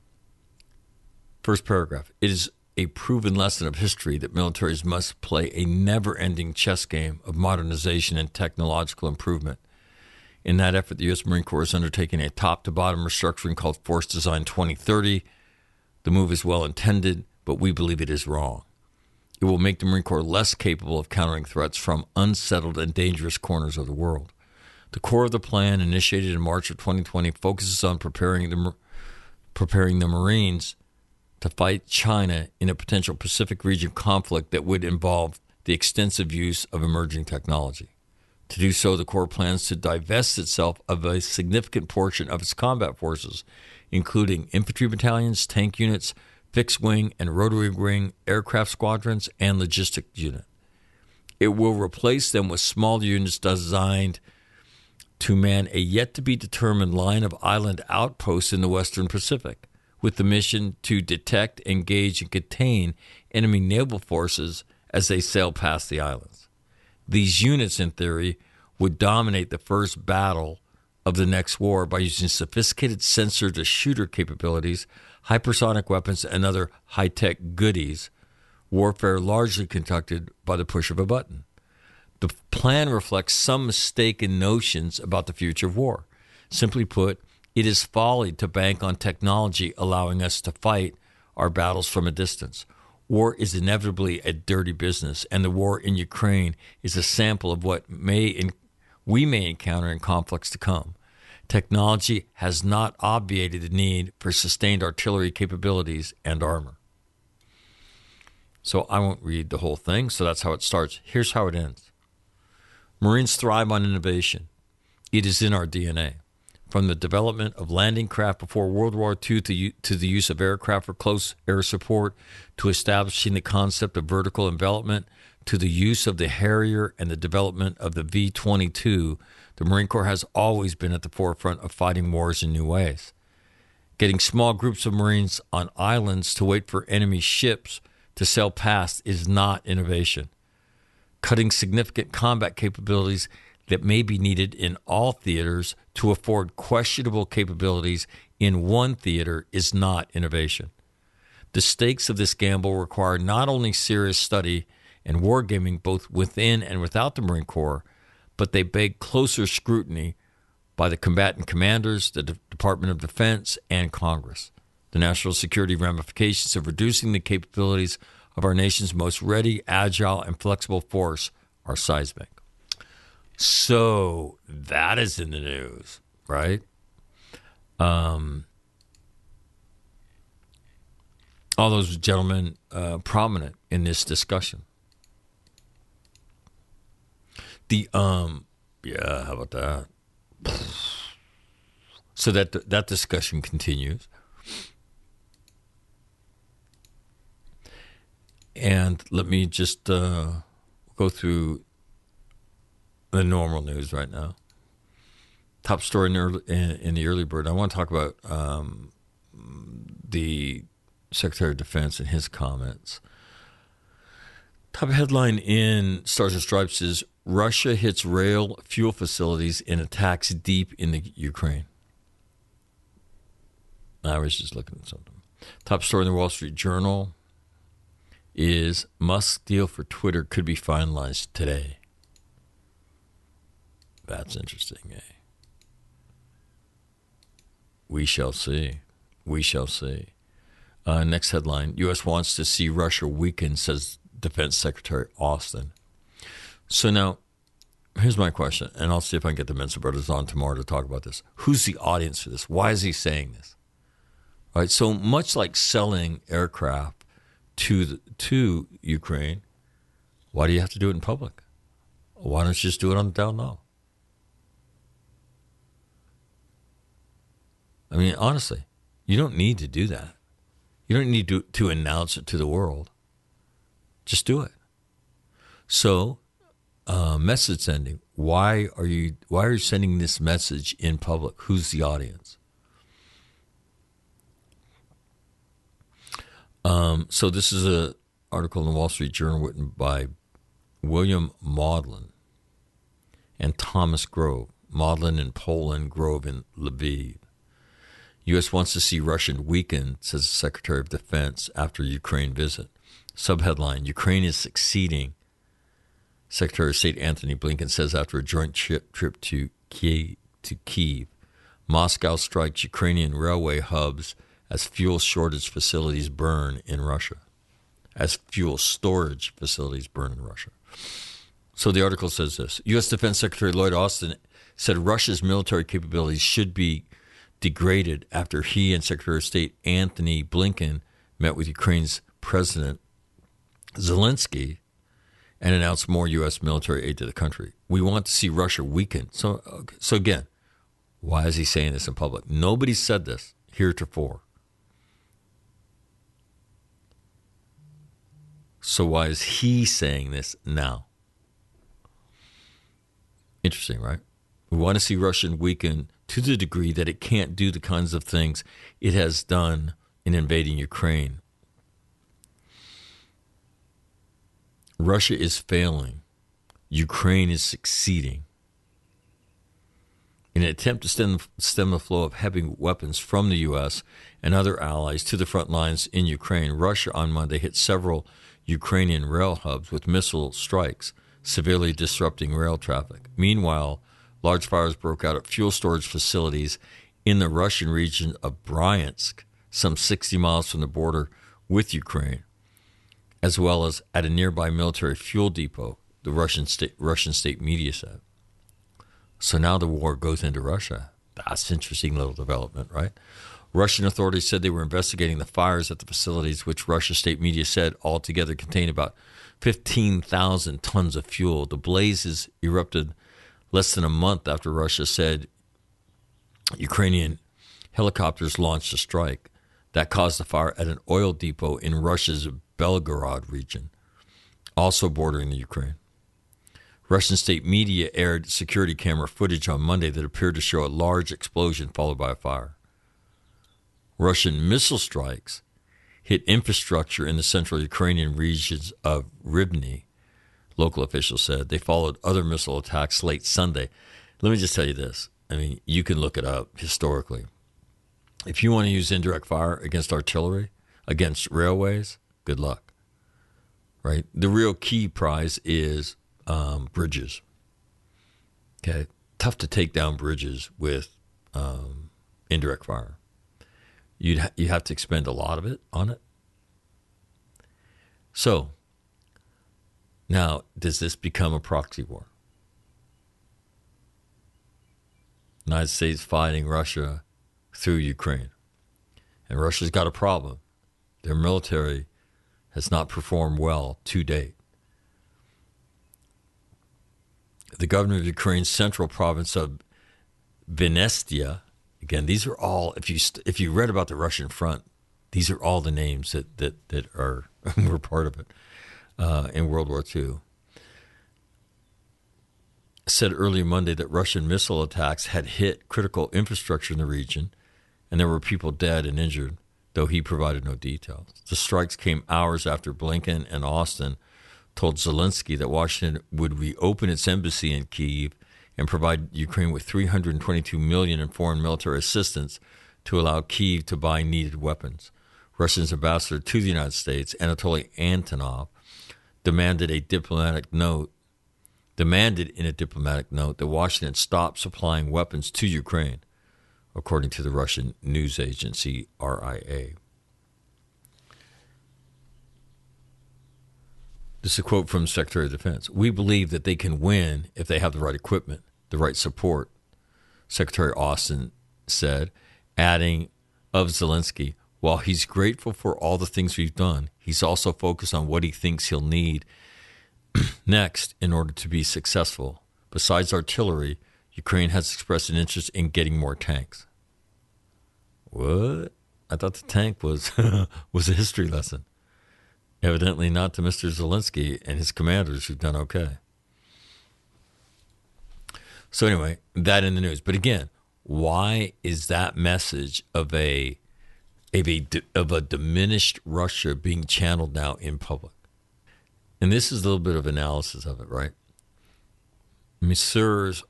Speaker 1: First paragraph: It is a proven lesson of history that militaries must play a never-ending chess game of modernization and technological improvement. In that effort, the U.S. Marine Corps is undertaking a top-to-bottom restructuring called Force Design 2030. The move is well intended, but we believe it is wrong. It will make the Marine Corps less capable of countering threats from unsettled and dangerous corners of the world. The core of the plan, initiated in March of 2020, focuses on preparing the preparing the Marines to fight China in a potential Pacific region conflict that would involve the extensive use of emerging technology. To do so, the Corps plans to divest itself of a significant portion of its combat forces, including infantry battalions, tank units, fixed wing and rotary wing aircraft squadrons, and logistics unit. It will replace them with small units designed to man a yet to be determined line of island outposts in the Western Pacific, with the mission to detect, engage, and contain enemy naval forces as they sail past the islands. These units, in theory, would dominate the first battle of the next war by using sophisticated sensor to shooter capabilities hypersonic weapons, and other high tech goodies, warfare largely conducted by the push of a button. The plan reflects some mistaken notions about the future of war. Simply put, it is folly to bank on technology allowing us to fight our battles from a distance. War is inevitably a dirty business, and the war in Ukraine is a sample of what may in, we may encounter in conflicts to come. Technology has not obviated the need for sustained artillery capabilities and armor. So I won't read the whole thing, so that's how it starts. Here's how it ends Marines thrive on innovation, it is in our DNA. From the development of landing craft before World War II to, to the use of aircraft for close air support, to establishing the concept of vertical envelopment, to the use of the Harrier and the development of the V 22, the Marine Corps has always been at the forefront of fighting wars in new ways. Getting small groups of Marines on islands to wait for enemy ships to sail past is not innovation. Cutting significant combat capabilities that may be needed in all theaters to afford questionable capabilities in one theater is not innovation. The stakes of this gamble require not only serious study and wargaming both within and without the Marine Corps, but they beg closer scrutiny by the combatant commanders, the De- Department of Defense, and Congress. The national security ramifications of reducing the capabilities of our nation's most ready, agile, and flexible force are seismic. So that is in the news, right? Um, all those gentlemen uh, prominent in this discussion. The um, yeah, how about that? So that that discussion continues, and let me just uh, go through the normal news right now. Top story in, early, in, in the early bird. I want to talk about um, the Secretary of Defense and his comments. Top headline in Stars and Stripes is Russia hits rail fuel facilities in attacks deep in the Ukraine. I was just looking at something. Top story in the Wall Street Journal is Musk deal for Twitter could be finalized today. That's interesting, eh? We shall see. We shall see. Uh, next headline U.S. wants to see Russia weaken, says Defense Secretary Austin. So now, here's my question, and I'll see if I can get the Mensa brothers on tomorrow to talk about this. Who's the audience for this? Why is he saying this? All right, so much like selling aircraft to the, to Ukraine, why do you have to do it in public? Why don't you just do it on the down low? I mean, honestly, you don't need to do that. You don't need to, to announce it to the world. Just do it. So, uh, message sending. Why are you Why are you sending this message in public? Who's the audience? Um, so this is a article in the Wall Street Journal written by William Mauldin and Thomas Grove. Mauldin in Poland, Grove in Lviv. U.S. wants to see Russian weaken, says the Secretary of Defense after Ukraine visit. Subheadline Ukraine is succeeding. Secretary of State Antony Blinken says after a joint trip, trip to Kiev, to Kiev, Moscow strikes Ukrainian railway hubs as fuel shortage facilities burn in Russia, as fuel storage facilities burn in Russia. So the article says this U.S. Defense Secretary Lloyd Austin said Russia's military capabilities should be degraded after he and Secretary of State Antony Blinken met with Ukraine's President Zelensky and announced more U.S. military aid to the country. We want to see Russia weaken. So, so again, why is he saying this in public? Nobody said this heretofore. So why is he saying this now? Interesting, right? We want to see Russia weaken to the degree that it can't do the kinds of things it has done in invading Ukraine. Russia is failing. Ukraine is succeeding. In an attempt to stem, stem the flow of heavy weapons from the U.S. and other allies to the front lines in Ukraine, Russia on Monday hit several Ukrainian rail hubs with missile strikes, severely disrupting rail traffic. Meanwhile, large fires broke out at fuel storage facilities in the Russian region of Bryansk, some 60 miles from the border with Ukraine, as well as at a nearby military fuel depot, the Russian state, Russian state media said. So now the war goes into Russia. That's interesting little development, right? Russian authorities said they were investigating the fires at the facilities, which Russia state media said altogether contained about 15,000 tons of fuel. The blazes erupted less than a month after Russia said Ukrainian helicopters launched a strike that caused a fire at an oil depot in Russia's Belgorod region, also bordering the Ukraine. Russian state media aired security camera footage on Monday that appeared to show a large explosion followed by a fire. Russian missile strikes hit infrastructure in the central Ukrainian regions of Rivne, local officials said. They followed other missile attacks late Sunday. Let me just tell you this. I mean, you can look it up historically. If you want to use indirect fire against artillery, against railways, good luck. Right? The real key prize is um, bridges. Okay? Tough to take down bridges with um, indirect fire you'd ha- you have to expend a lot of it on it. So, now does this become a proxy war? United States fighting Russia through Ukraine. And Russia's got a problem. Their military has not performed well to date. The governor of Ukraine's central province of Vinnytsia Again, these are all if you st- if you read about the Russian front, these are all the names that that that are were part of it uh, in World War II. Said earlier Monday that Russian missile attacks had hit critical infrastructure in the region, and there were people dead and injured. Though he provided no details. The strikes came hours after Blinken and Austin told Zelensky that Washington would reopen its embassy in Kiev and provide Ukraine with 322 million in foreign military assistance to allow Kiev to buy needed weapons. Russia's ambassador to the United States, Anatoly Antonov, demanded a diplomatic note demanded in a diplomatic note that Washington stop supplying weapons to Ukraine, according to the Russian news agency RIA. This is a quote from Secretary of Defense. We believe that they can win if they have the right equipment, the right support, Secretary Austin said, adding of Zelensky, while he's grateful for all the things we've done, he's also focused on what he thinks he'll need next in order to be successful. Besides artillery, Ukraine has expressed an interest in getting more tanks. What? I thought the tank was was a history lesson. Evidently not to Mr. Zelensky and his commanders who've done okay. So anyway, that in the news. But again, why is that message of a of a of a diminished Russia being channeled now in public? And this is a little bit of analysis of it, right? Messrs.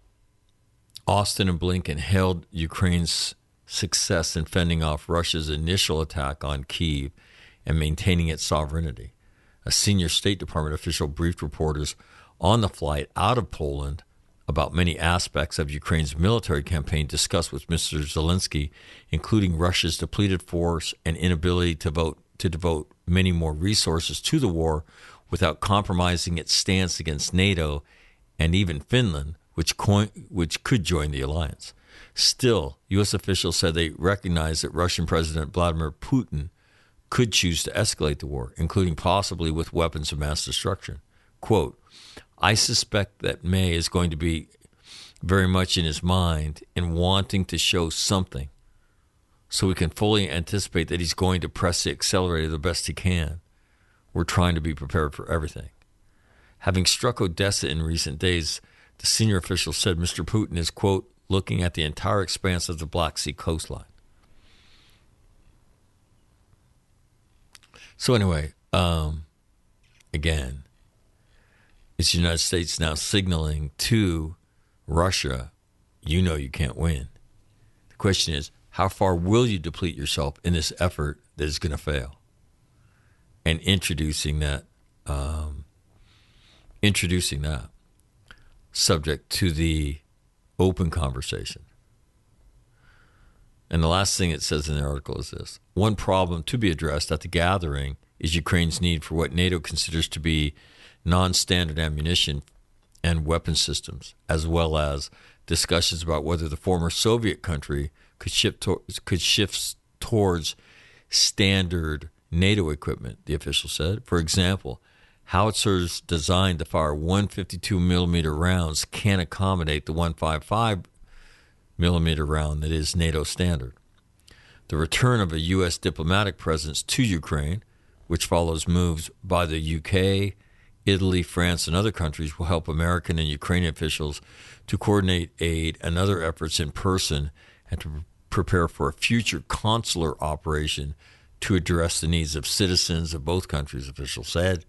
Speaker 1: Austin and Blinken hailed Ukraine's success in fending off Russia's initial attack on Kiev and maintaining its sovereignty. A senior State Department official briefed reporters on the flight out of Poland about many aspects of Ukraine's military campaign discussed with Mr. Zelensky, including Russia's depleted force and inability to vote to devote many more resources to the war without compromising its stance against NATO and even Finland, which, which could join the alliance. Still, U.S. officials said they recognize that Russian President Vladimir Putin could choose to escalate the war, including possibly with weapons of mass destruction. Quote, I suspect that May is going to be very much in his mind in wanting to show something so we can fully anticipate that he's going to press the accelerator the best he can. We're trying to be prepared for everything. Having struck Odessa in recent days, the senior official said Mr. Putin is, quote, looking at the entire expanse of the Black Sea coastline. So, anyway, um, again, is the United States now signaling to Russia, you know you can't win. The question is, how far will you deplete yourself in this effort that is going to fail? And introducing that, um, introducing that subject to the open conversation. And the last thing it says in the article is this one problem to be addressed at the gathering is Ukraine's need for what NATO considers to be non standard ammunition and weapon systems, as well as discussions about whether the former Soviet country could shift, to- could shift towards standard NATO equipment, the official said. For example, howitzers designed to fire 152 millimeter rounds can accommodate the 155 millimeter round that is NATO standard. The return of a U.S. diplomatic presence to Ukraine, which follows moves by the UK, Italy, France, and other countries, will help American and Ukrainian officials to coordinate aid and other efforts in person and to prepare for a future consular operation to address the needs of citizens of both countries, officials said.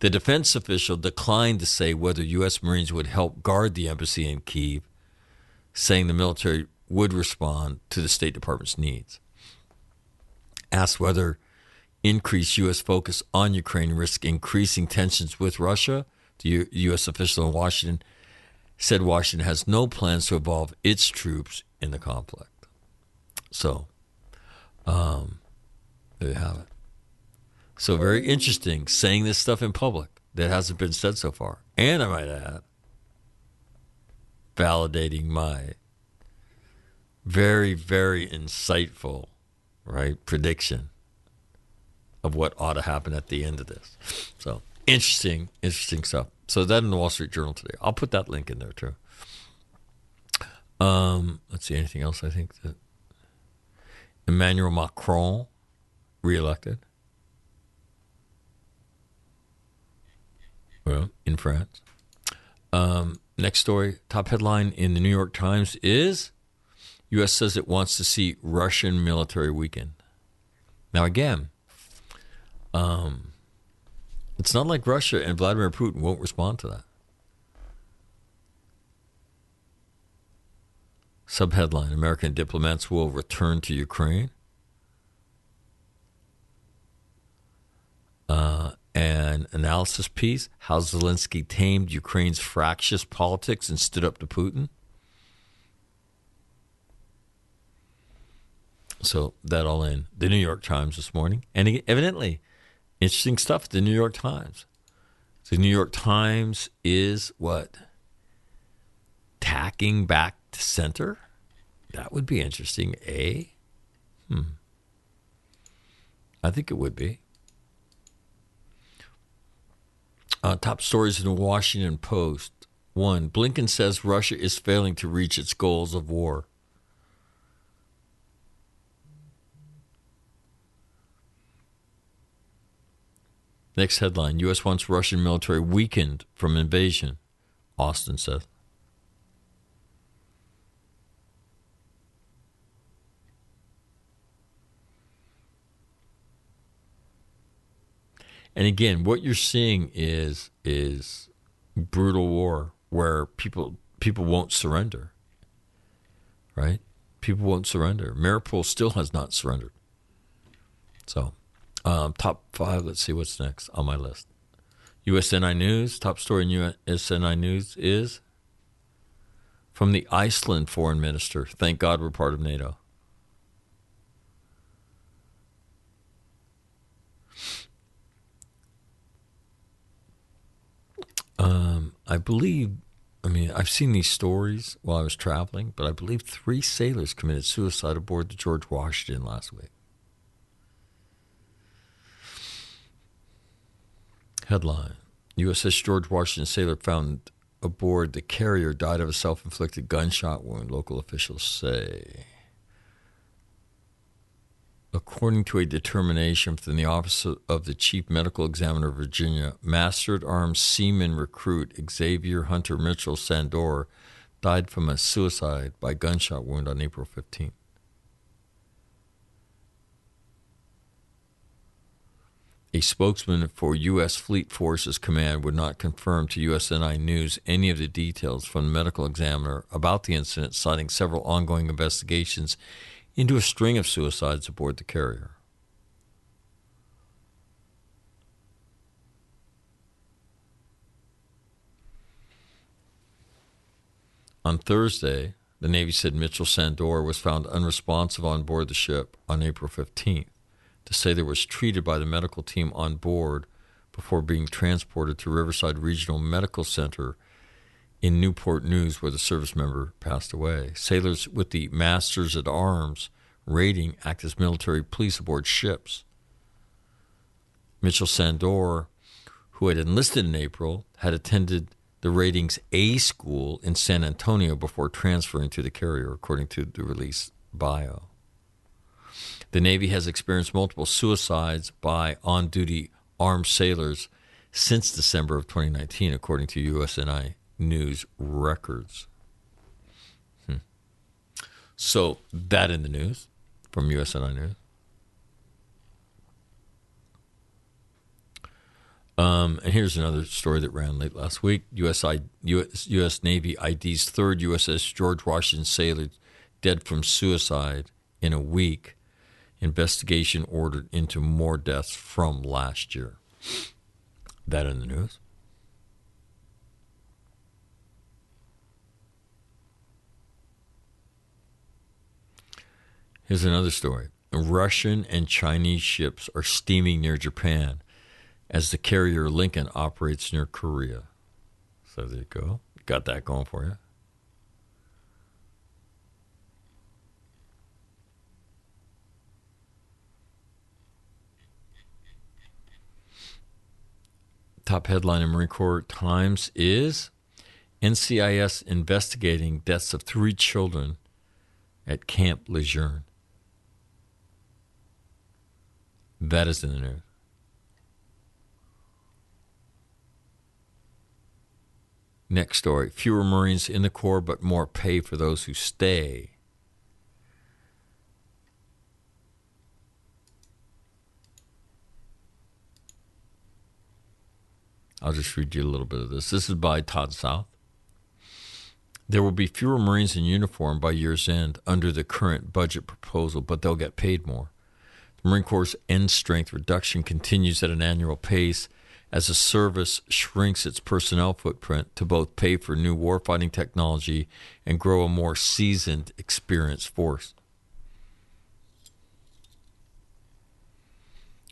Speaker 1: The defense official declined to say whether U.S. Marines would help guard the embassy in Kiev, saying the military would respond to the State Department's needs. Asked whether increased U.S. focus on Ukraine risk increasing tensions with Russia, the U- U.S. official in Washington said Washington has no plans to involve its troops in the conflict. So, um, there you have it. So, very interesting saying this stuff in public that hasn't been said so far. And I might add, validating my very, very insightful, right, prediction of what ought to happen at the end of this. So, interesting, interesting stuff. So, that in the Wall Street Journal today. I'll put that link in there too. Um, let's see, anything else I think that Emmanuel Macron reelected. Well, in France. Um, next story, top headline in the New York Times is U.S. says it wants to see Russian military weaken. Now, again, um, it's not like Russia and Vladimir Putin won't respond to that. Subheadline American diplomats will return to Ukraine. Uh, an analysis piece how Zelensky tamed Ukraine's fractious politics and stood up to Putin. So that all in the New York Times this morning, and evidently interesting stuff at the New York Times. The New York Times is what tacking back to center. That would be interesting. eh? hmm. I think it would be. Uh, top stories in the Washington Post. One, Blinken says Russia is failing to reach its goals of war. Next headline U.S. wants Russian military weakened from invasion, Austin says. And again, what you're seeing is is brutal war where people people won't surrender. Right? People won't surrender. Mariupol still has not surrendered. So um, top five. Let's see what's next on my list. USNI News. Top story in USNI News is from the Iceland foreign minister. Thank God we're part of NATO. Um, I believe, I mean, I've seen these stories while I was traveling, but I believe three sailors committed suicide aboard the George Washington last week. Headline USS George Washington sailor found aboard the carrier died of a self inflicted gunshot wound, local officials say. According to a determination from the Office of the Chief Medical Examiner of Virginia, Master at Arms Seaman recruit Xavier Hunter Mitchell Sandor died from a suicide by gunshot wound on April 15th. A spokesman for U.S. Fleet Forces Command would not confirm to USNI News any of the details from the medical examiner about the incident, citing several ongoing investigations into a string of suicides aboard the carrier. On Thursday, the Navy said Mitchell Sandor was found unresponsive on board the ship on April 15th the sailor was treated by the medical team on board before being transported to Riverside Regional Medical Center in Newport News, where the service member passed away. Sailors with the Masters at Arms rating act as military police aboard ships. Mitchell Sandor, who had enlisted in April, had attended the ratings A school in San Antonio before transferring to the carrier, according to the release bio. The Navy has experienced multiple suicides by on duty armed sailors since December of 2019, according to USNI News records. Hmm. So, that in the news from USNI News. Um, and here's another story that ran late last week. US, US, US Navy ID's third USS George Washington sailor dead from suicide in a week investigation ordered into more deaths from last year. That in the news. Here's another story. Russian and Chinese ships are steaming near Japan as the carrier Lincoln operates near Korea. So there you go. Got that going for you. Top headline in Marine Corps Times is NCIS investigating deaths of three children at Camp Lejeune. That is in the news. Next story fewer Marines in the Corps, but more pay for those who stay. I'll just read you a little bit of this. This is by Todd South. There will be fewer Marines in uniform by year's end under the current budget proposal, but they'll get paid more. The Marine Corps' end strength reduction continues at an annual pace as the service shrinks its personnel footprint to both pay for new warfighting technology and grow a more seasoned, experienced force.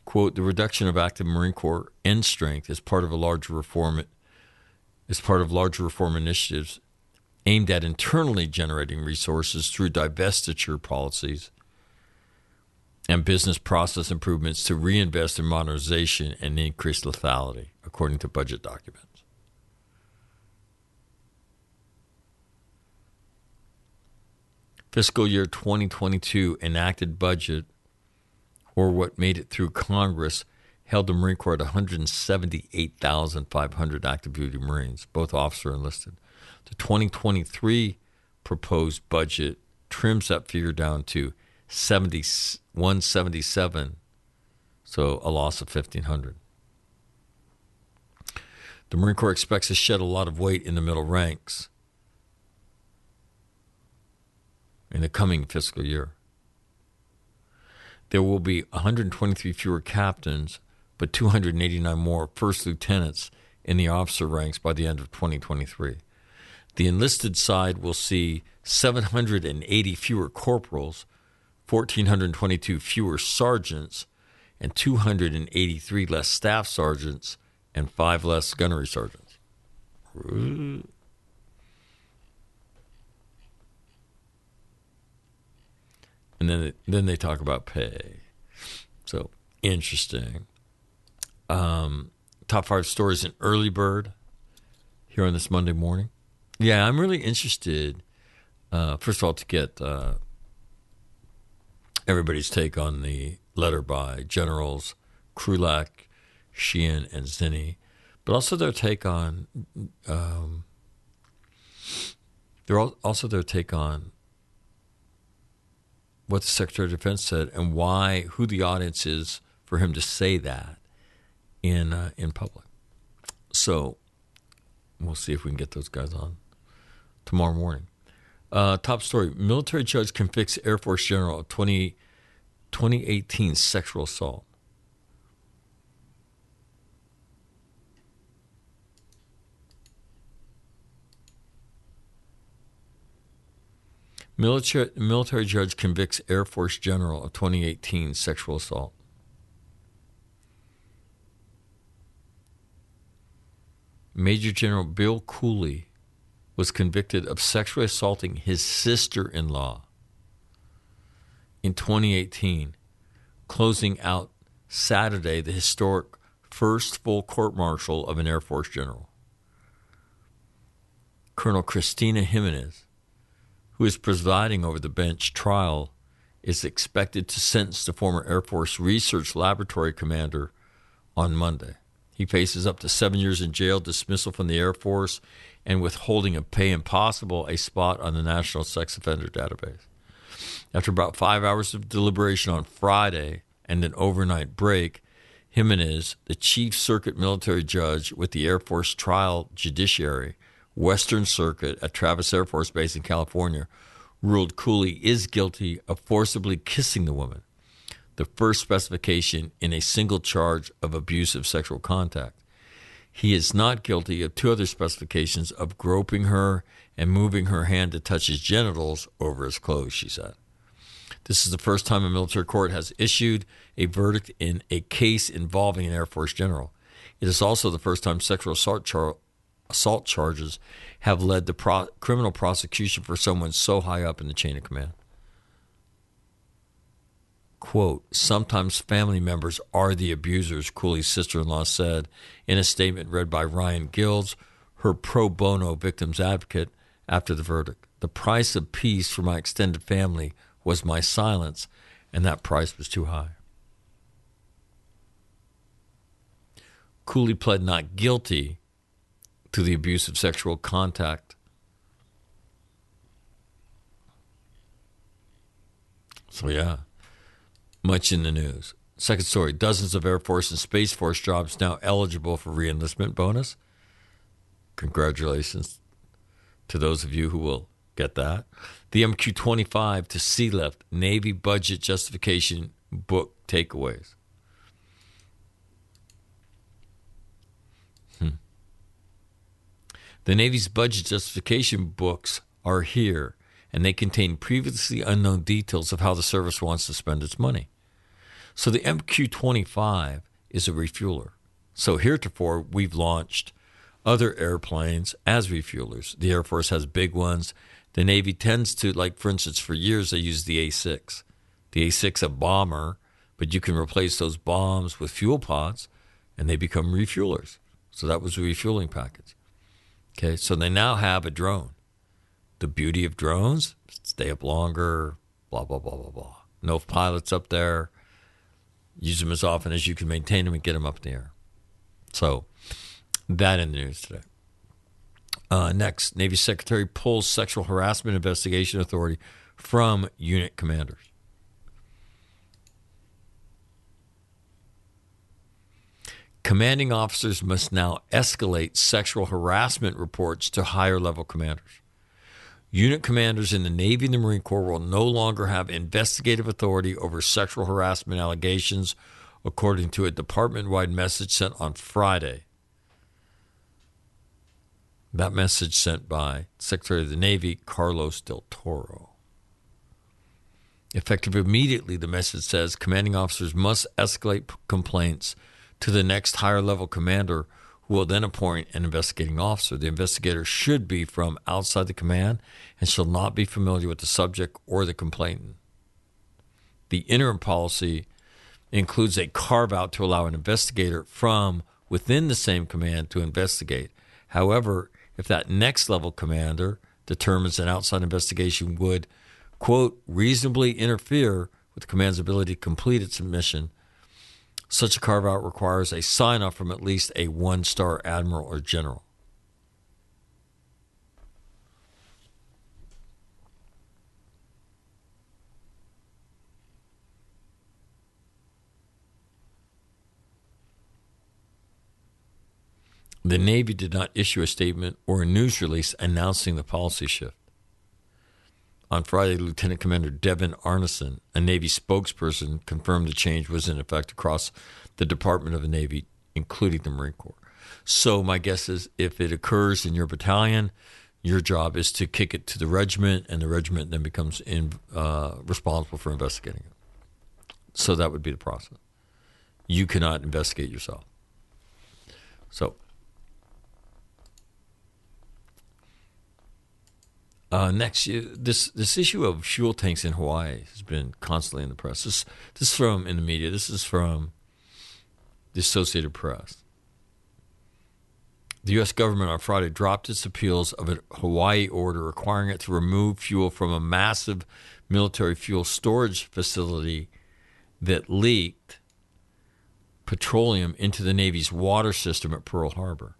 Speaker 1: Quote, the reduction of active Marine Corps end strength is part of a larger reform is part of larger reform initiatives aimed at internally generating resources through divestiture policies and business process improvements to reinvest in modernization and increase lethality, according to budget documents. Fiscal year 2022 enacted budget, or what made it through Congress, held the Marine Corps at 178,500 active duty Marines, both officer and enlisted. The 2023 proposed budget trims that figure down to 70, 177, so a loss of 1,500. The Marine Corps expects to shed a lot of weight in the middle ranks in the coming fiscal year. There will be 123 fewer captains, but 289 more first lieutenants in the officer ranks by the end of 2023. The enlisted side will see 780 fewer corporals 1,422 fewer sergeants and 283 less staff sergeants and five less gunnery sergeants. And then then they talk about pay. So interesting. Um, top five stories in early bird here on this Monday morning. Yeah, I'm really interested. Uh, first of all, to get uh, everybody's take on the letter by Generals Krulak, Sheehan, and Zinni, but also their take on um, they're also their take on what the Secretary of Defense said and why who the audience is for him to say that in uh, in public. So we'll see if we can get those guys on tomorrow morning. Uh, top story military judge convicts Air Force general of 20, 2018 sexual assault. Military, military judge convicts Air Force general of 2018 sexual assault. Major General Bill Cooley was convicted of sexually assaulting his sister in law in 2018, closing out Saturday the historic first full court martial of an Air Force general. Colonel Christina Jimenez, who is presiding over the bench trial, is expected to sentence the former Air Force Research Laboratory commander on Monday. He faces up to seven years in jail, dismissal from the Air Force, and withholding of pay impossible a spot on the National Sex Offender Database. After about five hours of deliberation on Friday and an overnight break, Jimenez, the chief circuit military judge with the Air Force Trial Judiciary, Western Circuit at Travis Air Force Base in California, ruled Cooley is guilty of forcibly kissing the woman the first specification in a single charge of abusive sexual contact. He is not guilty of two other specifications of groping her and moving her hand to touch his genitals over his clothes, she said. This is the first time a military court has issued a verdict in a case involving an Air Force general. It is also the first time sexual assault, char- assault charges have led to pro- criminal prosecution for someone so high up in the chain of command quote, sometimes family members are the abusers, Cooley's sister in law said in a statement read by Ryan Guilds, her pro bono victims advocate, after the verdict. The price of peace for my extended family was my silence, and that price was too high. Cooley pled not guilty to the abuse of sexual contact. So, yeah much in the news. Second story dozens of Air Force and Space Force jobs now eligible for reenlistment bonus. Congratulations to those of you who will get that. The MQ 25 to Sealift Navy budget justification book takeaways. The Navy's budget justification books are here, and they contain previously unknown details of how the service wants to spend its money. So the MQ 25 is a refueler. So heretofore, we've launched other airplanes as refuelers. The Air Force has big ones. The Navy tends to, like, for instance, for years they used the A 6. The A 6, a bomber, but you can replace those bombs with fuel pods and they become refuelers. So that was a refueling package. Okay, so they now have a drone. The beauty of drones, stay up longer, blah, blah, blah, blah, blah. No pilots up there. Use them as often as you can maintain them and get them up in the air. So that in the news today. Uh, next, Navy Secretary pulls sexual harassment investigation authority from unit commanders. Commanding officers must now escalate sexual harassment reports to higher level commanders. Unit commanders in the Navy and the Marine Corps will no longer have investigative authority over sexual harassment allegations, according to a department wide message sent on Friday. That message sent by Secretary of the Navy Carlos del Toro. Effective immediately, the message says commanding officers must escalate complaints to the next higher level commander, who will then appoint an investigating officer. The investigator should be from outside the command and shall not be familiar with the subject or the complainant. The interim policy includes a carve out to allow an investigator from within the same command to investigate. However, if that next level commander determines an outside investigation would, quote, reasonably interfere with the command's ability to complete its mission, such a carve out requires a sign off from at least a one star admiral or general. The Navy did not issue a statement or a news release announcing the policy shift. On Friday, Lieutenant Commander Devin Arneson, a Navy spokesperson, confirmed the change was in effect across the Department of the Navy, including the Marine Corps. So, my guess is if it occurs in your battalion, your job is to kick it to the regiment, and the regiment then becomes in, uh, responsible for investigating it. So, that would be the process. You cannot investigate yourself. So, Uh, next, this this issue of fuel tanks in Hawaii has been constantly in the press. This this is from in the media. This is from the Associated Press. The U.S. government on Friday dropped its appeals of a Hawaii order requiring it to remove fuel from a massive military fuel storage facility that leaked petroleum into the Navy's water system at Pearl Harbor.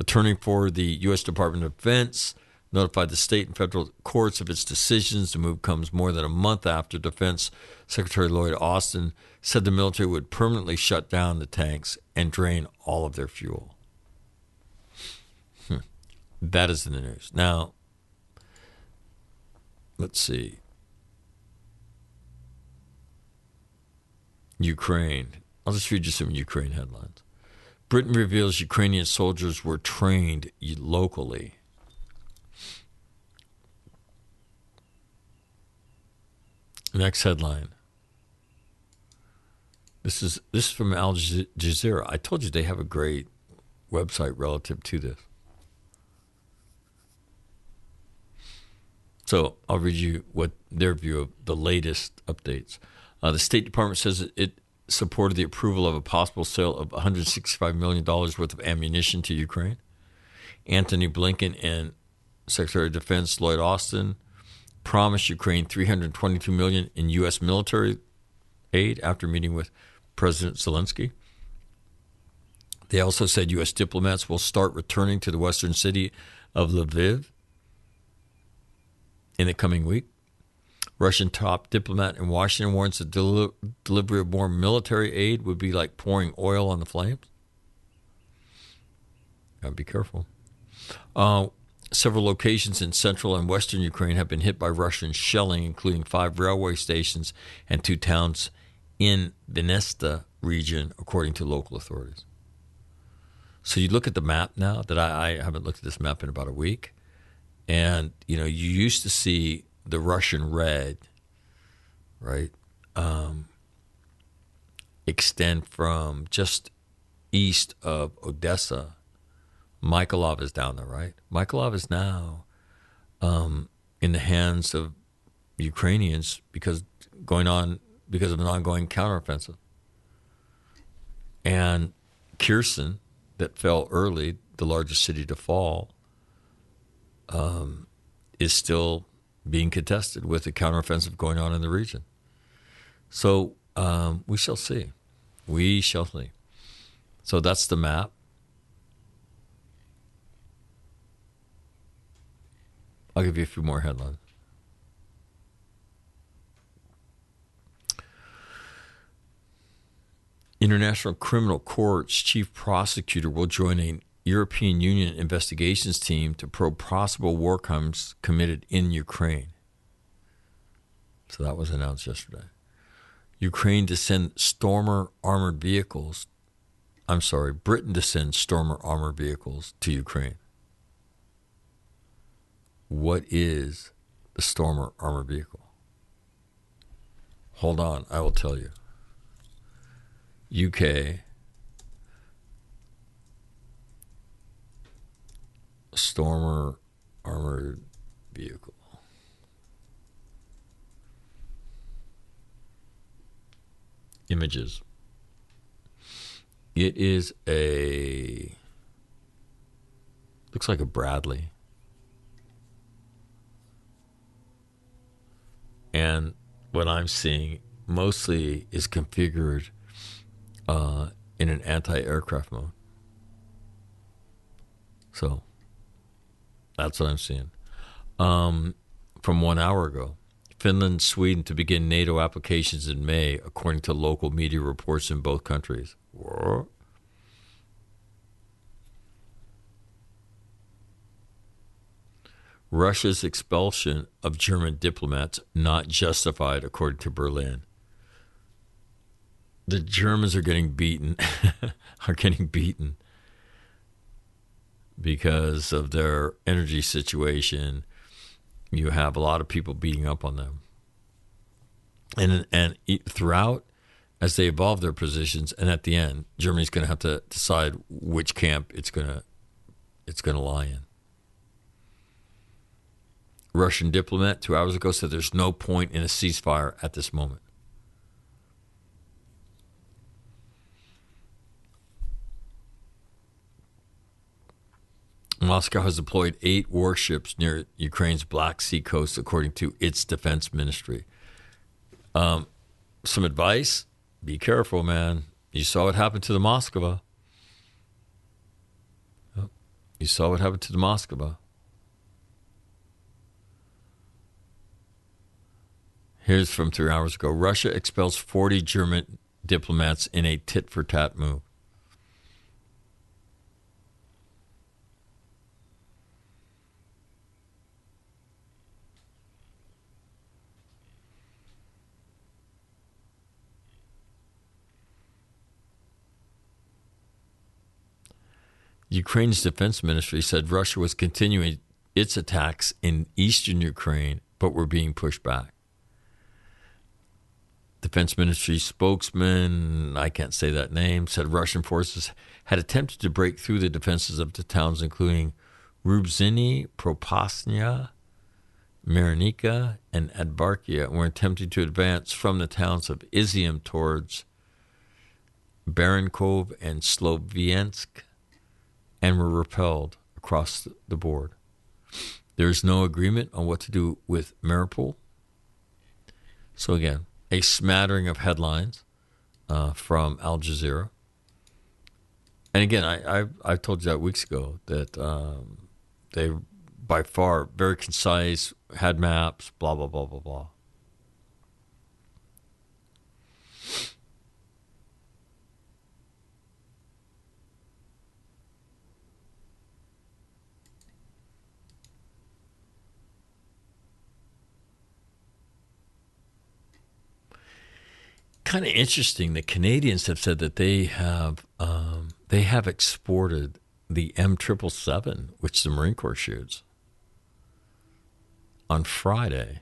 Speaker 1: Attorney for the U.S. Department of Defense notified the state and federal courts of its decisions. The move comes more than a month after Defense Secretary Lloyd Austin said the military would permanently shut down the tanks and drain all of their fuel. Hmm. That is in the news. Now, let's see. Ukraine. I'll just read you some Ukraine headlines. Britain reveals Ukrainian soldiers were trained locally. Next headline. This is this is from Al Jazeera. I told you they have a great website relative to this. So I'll read you what their view of the latest updates. Uh, the State Department says it, supported the approval of a possible sale of 165 million dollars worth of ammunition to Ukraine. Antony Blinken and Secretary of Defense Lloyd Austin promised Ukraine 322 million in U.S. military aid after meeting with President Zelensky. They also said U.S. diplomats will start returning to the western city of Lviv in the coming week. Russian top diplomat in Washington warns the del- delivery of more military aid would be like pouring oil on the flames. Gotta be careful. Uh, several locations in central and western Ukraine have been hit by Russian shelling, including five railway stations and two towns in Vinnytsia region, according to local authorities. So you look at the map now that I, I haven't looked at this map in about a week, and you know you used to see the Russian red, right, um, extend from just east of Odessa. Mykolaiv is down there, right? Mykolaiv is now um, in the hands of Ukrainians because going on because of an ongoing counteroffensive. And Kherson, that fell early, the largest city to fall, um, is still being contested with a counteroffensive going on in the region. So um, we shall see. We shall see. So that's the map. I'll give you a few more headlines. International Criminal Court's chief prosecutor will join a European Union investigations team to probe possible war crimes committed in Ukraine. So that was announced yesterday. Ukraine to send Stormer armored vehicles. I'm sorry, Britain to send Stormer armored vehicles to Ukraine. What is the Stormer armored vehicle? Hold on, I will tell you. UK Stormer armored vehicle. Images. It is a looks like a Bradley. And what I'm seeing mostly is configured uh, in an anti-aircraft mode. So that's what I'm seeing. Um, from one hour ago, Finland, Sweden to begin NATO applications in May, according to local media reports in both countries. What? Russia's expulsion of German diplomats not justified, according to Berlin the Germans are getting beaten, are getting beaten because of their energy situation. You have a lot of people beating up on them, and and throughout, as they evolve their positions, and at the end, Germany's going to have to decide which camp it's going to it's going to lie in. Russian diplomat two hours ago said there's no point in a ceasefire at this moment. Moscow has deployed eight warships near Ukraine's Black Sea coast, according to its defense ministry. Um, some advice be careful, man. You saw what happened to the Moskva. You saw what happened to the Moskva. Here's from three hours ago Russia expels 40 German diplomats in a tit for tat move. Ukraine's defense ministry said Russia was continuing its attacks in eastern Ukraine, but were being pushed back. Defense Ministry spokesman, I can't say that name, said Russian forces had attempted to break through the defenses of the towns, including Rubzhny, Propasnya, Marinika, and Adbarkia, and were attempting to advance from the towns of Izium towards Barankov and Sloviansk and were repelled across the board. There is no agreement on what to do with Mariupol. So, again, a smattering of headlines uh, from Al Jazeera. And again, I, I, I told you that weeks ago that um, they, by far, very concise, had maps, blah, blah, blah, blah, blah. Kind of interesting. The Canadians have said that they have um, they have exported the M777, which the Marine Corps shoots. On Friday,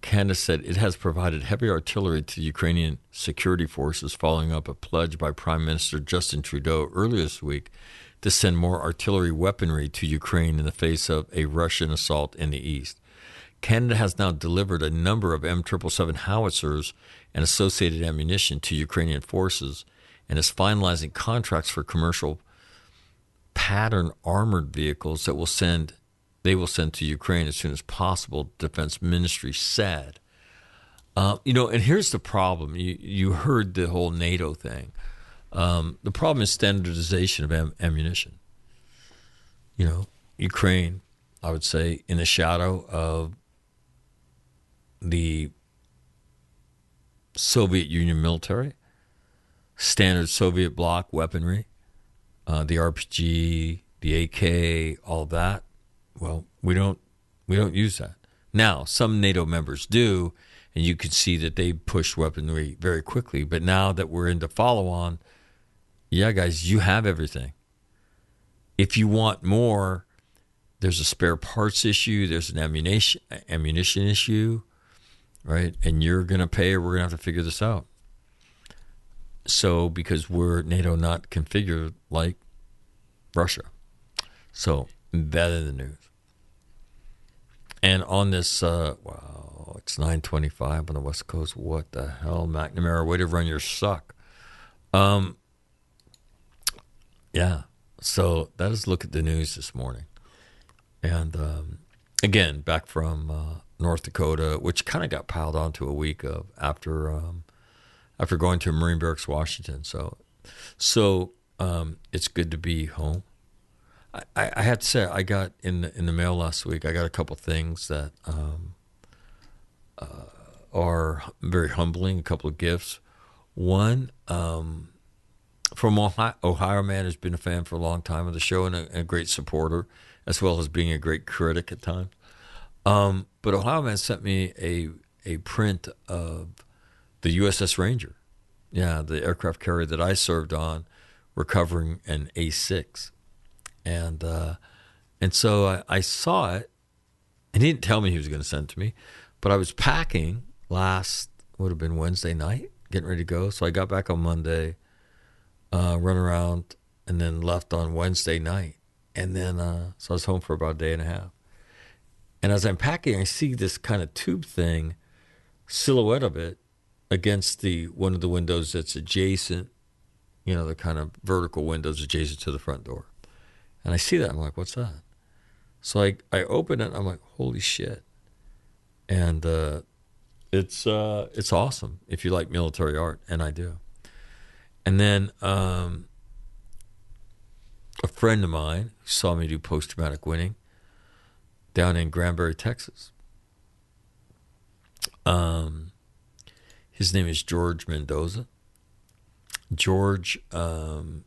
Speaker 1: Canada said it has provided heavy artillery to Ukrainian security forces following up a pledge by Prime Minister Justin Trudeau earlier this week to send more artillery weaponry to Ukraine in the face of a Russian assault in the east. Canada has now delivered a number of M777 howitzers and associated ammunition to Ukrainian forces and is finalizing contracts for commercial pattern armored vehicles that will send they will send to Ukraine as soon as possible. Defense Ministry said. Uh, you know, and here's the problem. You you heard the whole NATO thing. Um, the problem is standardization of am- ammunition. You know, Ukraine, I would say, in the shadow of the Soviet Union military, standard Soviet bloc weaponry, uh, the RPG, the AK, all that. Well, we don't we don't use that now. Some NATO members do, and you can see that they push weaponry very quickly. But now that we're into follow-on, yeah, guys, you have everything. If you want more, there's a spare parts issue. There's an ammunition ammunition issue, right? And you're gonna pay, or we're gonna have to figure this out. So because we're NATO not configured like Russia, so that in the news. And on this, uh, wow, it's 925 on the West Coast. What the hell, McNamara? Way to run your suck. Um, yeah. So that is look at the news this morning. And um, again, back from uh, North Dakota, which kind of got piled onto a week of after um, after going to Marine Barracks, Washington. So, so um, it's good to be home. I, I had to say I got in the, in the mail last week. I got a couple things that um, uh, are very humbling. A couple of gifts. One um, from Ohio, Ohio man has been a fan for a long time of the show and a, a great supporter, as well as being a great critic at times. Um, but Ohio man sent me a a print of the USS Ranger. Yeah, the aircraft carrier that I served on, recovering an A6 and uh, and so I, I, saw it, and he didn't tell me he was going to send it to me, but I was packing last would have been Wednesday night, getting ready to go. So I got back on Monday, uh, run around, and then left on Wednesday night, and then uh, so I was home for about a day and a half. And as I'm packing, I see this kind of tube thing, silhouette of it, against the one of the windows that's adjacent, you know, the kind of vertical windows adjacent to the front door. And I see that. I'm like, what's that? So I, I open it. I'm like, holy shit. And uh, it's uh, it's awesome if you like military art, and I do. And then um, a friend of mine saw me do post traumatic winning down in Granbury, Texas. Um, his name is George Mendoza. George um,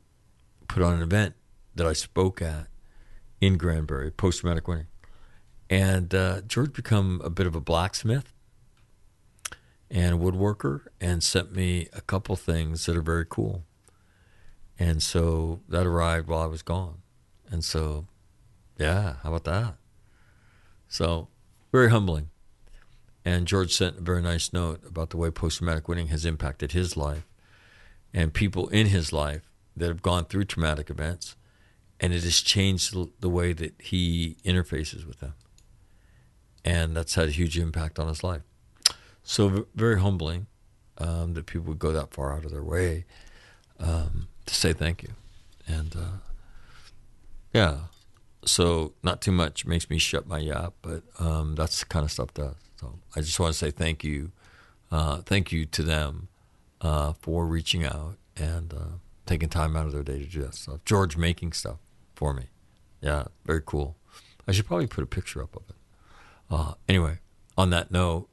Speaker 1: put on an event that I spoke at in Granbury, post traumatic winning. And uh, George become a bit of a blacksmith and woodworker and sent me a couple things that are very cool. And so that arrived while I was gone. And so, yeah, how about that? So, very humbling. And George sent a very nice note about the way post traumatic winning has impacted his life and people in his life that have gone through traumatic events and it has changed the way that he interfaces with them. And that's had a huge impact on his life. So, very humbling um, that people would go that far out of their way um, to say thank you. And uh, yeah, so not too much makes me shut my yap, but um, that's the kind of stuff does. So, I just want to say thank you. Uh, thank you to them uh, for reaching out and uh, taking time out of their day to do that stuff. George making stuff for me. Yeah, very cool. I should probably put a picture up of it. Uh, anyway, on that note,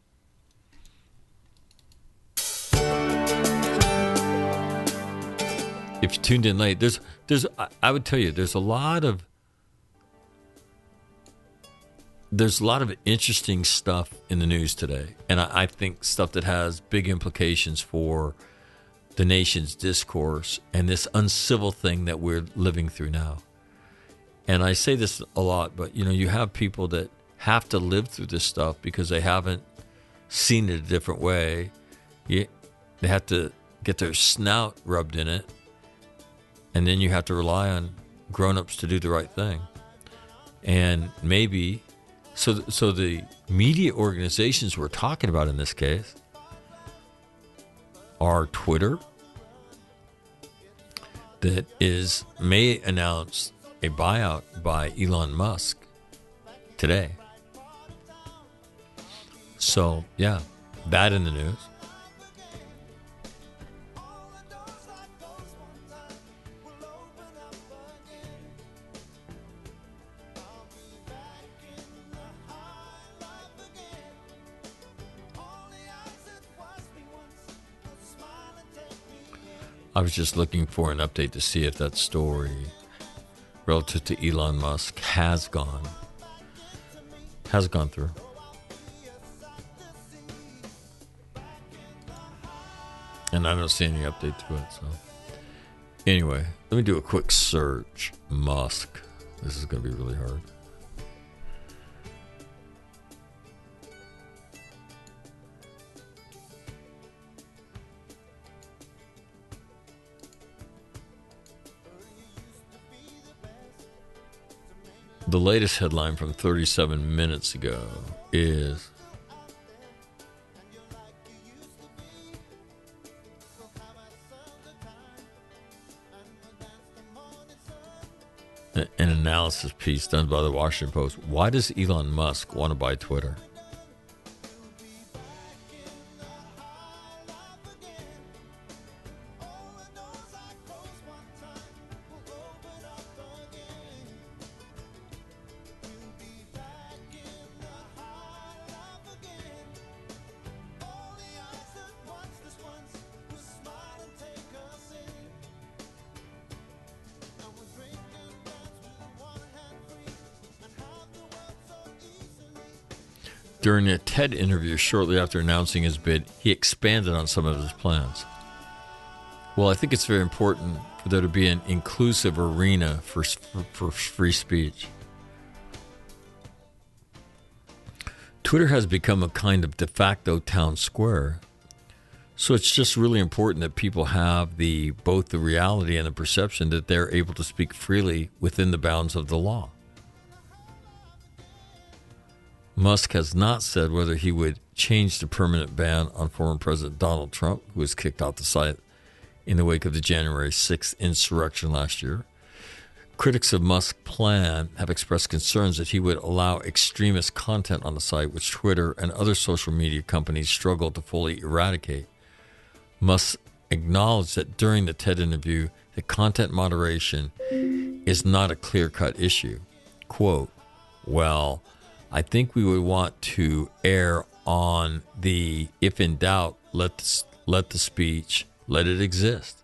Speaker 1: if you tuned in late, there's there's I would tell you there's a lot of there's a lot of interesting stuff in the news today, and I, I think stuff that has big implications for the nation's discourse and this uncivil thing that we're living through now. And I say this a lot, but you know, you have people that have to live through this stuff because they haven't seen it a different way. You, they have to get their snout rubbed in it, and then you have to rely on grown-ups to do the right thing. And maybe, so so the media organizations we're talking about in this case are Twitter, that is may announce a buyout by Elon Musk today. So, yeah, that in the news. I was just looking for an update to see if that story relative to Elon Musk has gone has gone through. And I don't see any update to it, so anyway, let me do a quick search. Musk. This is gonna be really hard. The latest headline from 37 minutes ago is an analysis piece done by the Washington Post. Why does Elon Musk want to buy Twitter? TED interview shortly after announcing his bid, he expanded on some of his plans. Well, I think it's very important for there to be an inclusive arena for, for, for free speech. Twitter has become a kind of de facto town square. So it's just really important that people have the both the reality and the perception that they're able to speak freely within the bounds of the law. Musk has not said whether he would change the permanent ban on former President Donald Trump, who was kicked off the site in the wake of the January 6th insurrection last year. Critics of Musk's plan have expressed concerns that he would allow extremist content on the site, which Twitter and other social media companies struggle to fully eradicate. Musk acknowledged that during the TED interview that content moderation is not a clear cut issue. Quote, well, I think we would want to err on the if in doubt, let the, let the speech let it exist.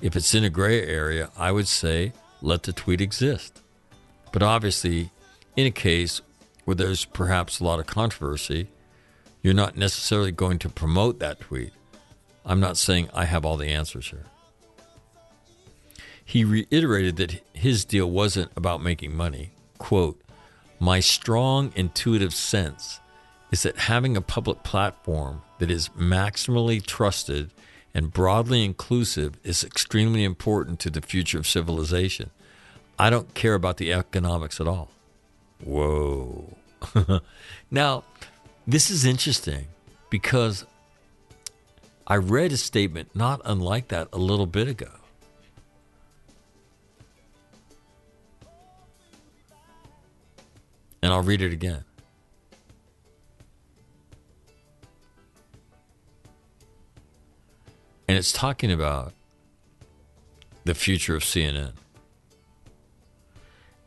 Speaker 1: If it's in a gray area, I would say let the tweet exist. But obviously, in a case where there's perhaps a lot of controversy, you're not necessarily going to promote that tweet. I'm not saying I have all the answers here. He reiterated that his deal wasn't about making money. Quote, my strong intuitive sense is that having a public platform that is maximally trusted and broadly inclusive is extremely important to the future of civilization. I don't care about the economics at all. Whoa. now, this is interesting because I read a statement not unlike that a little bit ago. And I'll read it again. And it's talking about the future of CNN.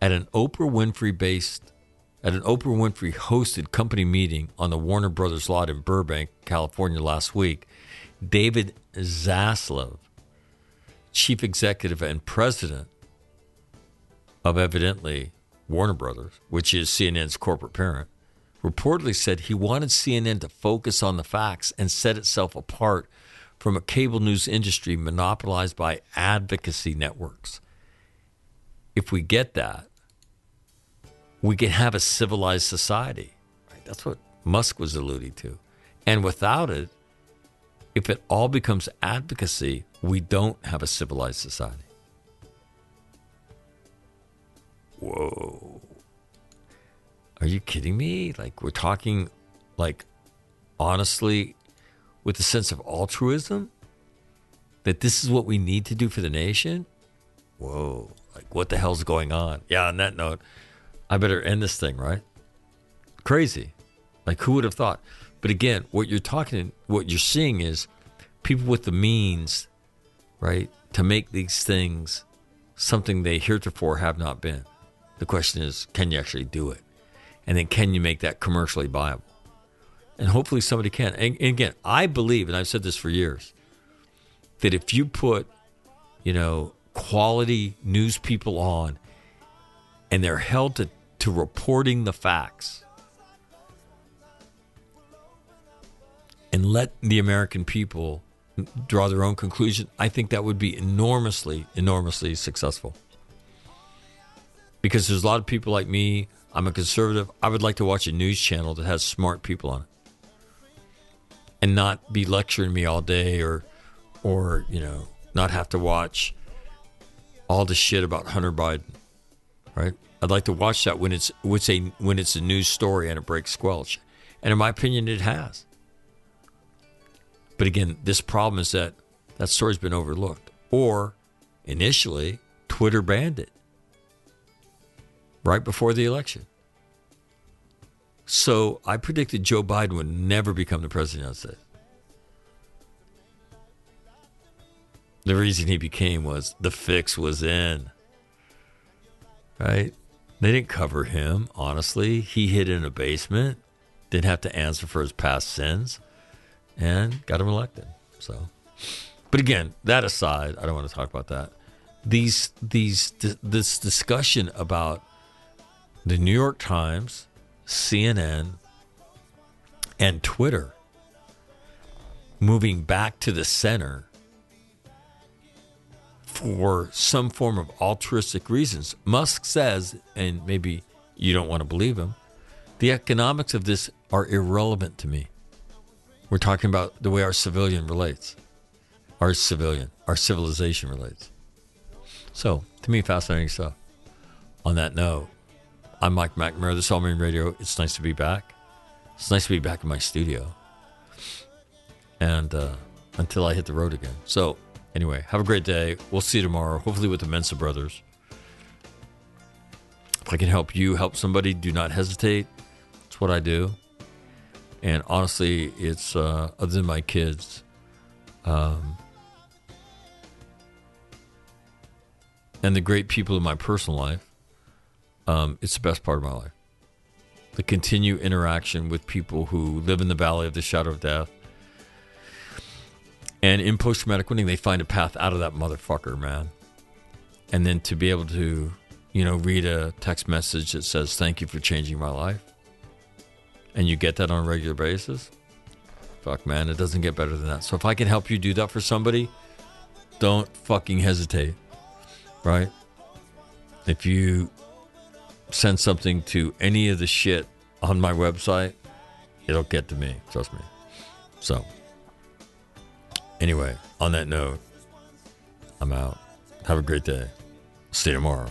Speaker 1: At an Oprah Winfrey based at an Oprah Winfrey hosted company meeting on the Warner Brothers lot in Burbank, California last week, David Zaslav, chief executive and president of evidently Warner Brothers, which is CNN's corporate parent, reportedly said he wanted CNN to focus on the facts and set itself apart from a cable news industry monopolized by advocacy networks. If we get that, we can have a civilized society. Right? That's what Musk was alluding to. And without it, if it all becomes advocacy, we don't have a civilized society. Whoa. Are you kidding me? Like, we're talking, like, honestly, with a sense of altruism? That this is what we need to do for the nation? Whoa. Like, what the hell's going on? Yeah, on that note, I better end this thing, right? Crazy. Like, who would have thought? But again, what you're talking, what you're seeing is people with the means, right, to make these things something they heretofore have not been. The question is, can you actually do it? And then can you make that commercially viable? And hopefully somebody can. And, and again, I believe, and I've said this for years, that if you put, you know, quality news people on and they're held to, to reporting the facts and let the American people draw their own conclusion, I think that would be enormously, enormously successful because there's a lot of people like me. I'm a conservative. I would like to watch a news channel that has smart people on it, and not be lecturing me all day, or, or you know, not have to watch all the shit about Hunter Biden. Right? I'd like to watch that when it's when a when it's a news story and it breaks squelch, and in my opinion, it has. But again, this problem is that that story's been overlooked, or initially Twitter banned it right before the election. So I predicted Joe Biden would never become the president of the United States. The reason he became was the fix was in. Right? They didn't cover him, honestly. He hid in a basement, didn't have to answer for his past sins, and got him elected. So, but again, that aside, I don't want to talk about that. These, these, this discussion about the New York Times, CNN, and Twitter moving back to the center for some form of altruistic reasons. Musk says, and maybe you don't want to believe him, the economics of this are irrelevant to me. We're talking about the way our civilian relates, our civilian, our civilization relates. So, to me, fascinating stuff. On that note, I'm Mike McNamara, this is All Marine Radio. It's nice to be back. It's nice to be back in my studio. And uh, until I hit the road again. So, anyway, have a great day. We'll see you tomorrow, hopefully with the Mensa brothers. If I can help you help somebody, do not hesitate. It's what I do. And honestly, it's uh, other than my kids, um, and the great people in my personal life, um, it's the best part of my life. The continued interaction with people who live in the valley of the shadow of death. And in post traumatic winning, they find a path out of that motherfucker, man. And then to be able to, you know, read a text message that says, Thank you for changing my life. And you get that on a regular basis. Fuck, man, it doesn't get better than that. So if I can help you do that for somebody, don't fucking hesitate, right? If you send something to any of the shit on my website, it'll get to me. Trust me. So, anyway, on that note, I'm out. Have a great day. See you tomorrow.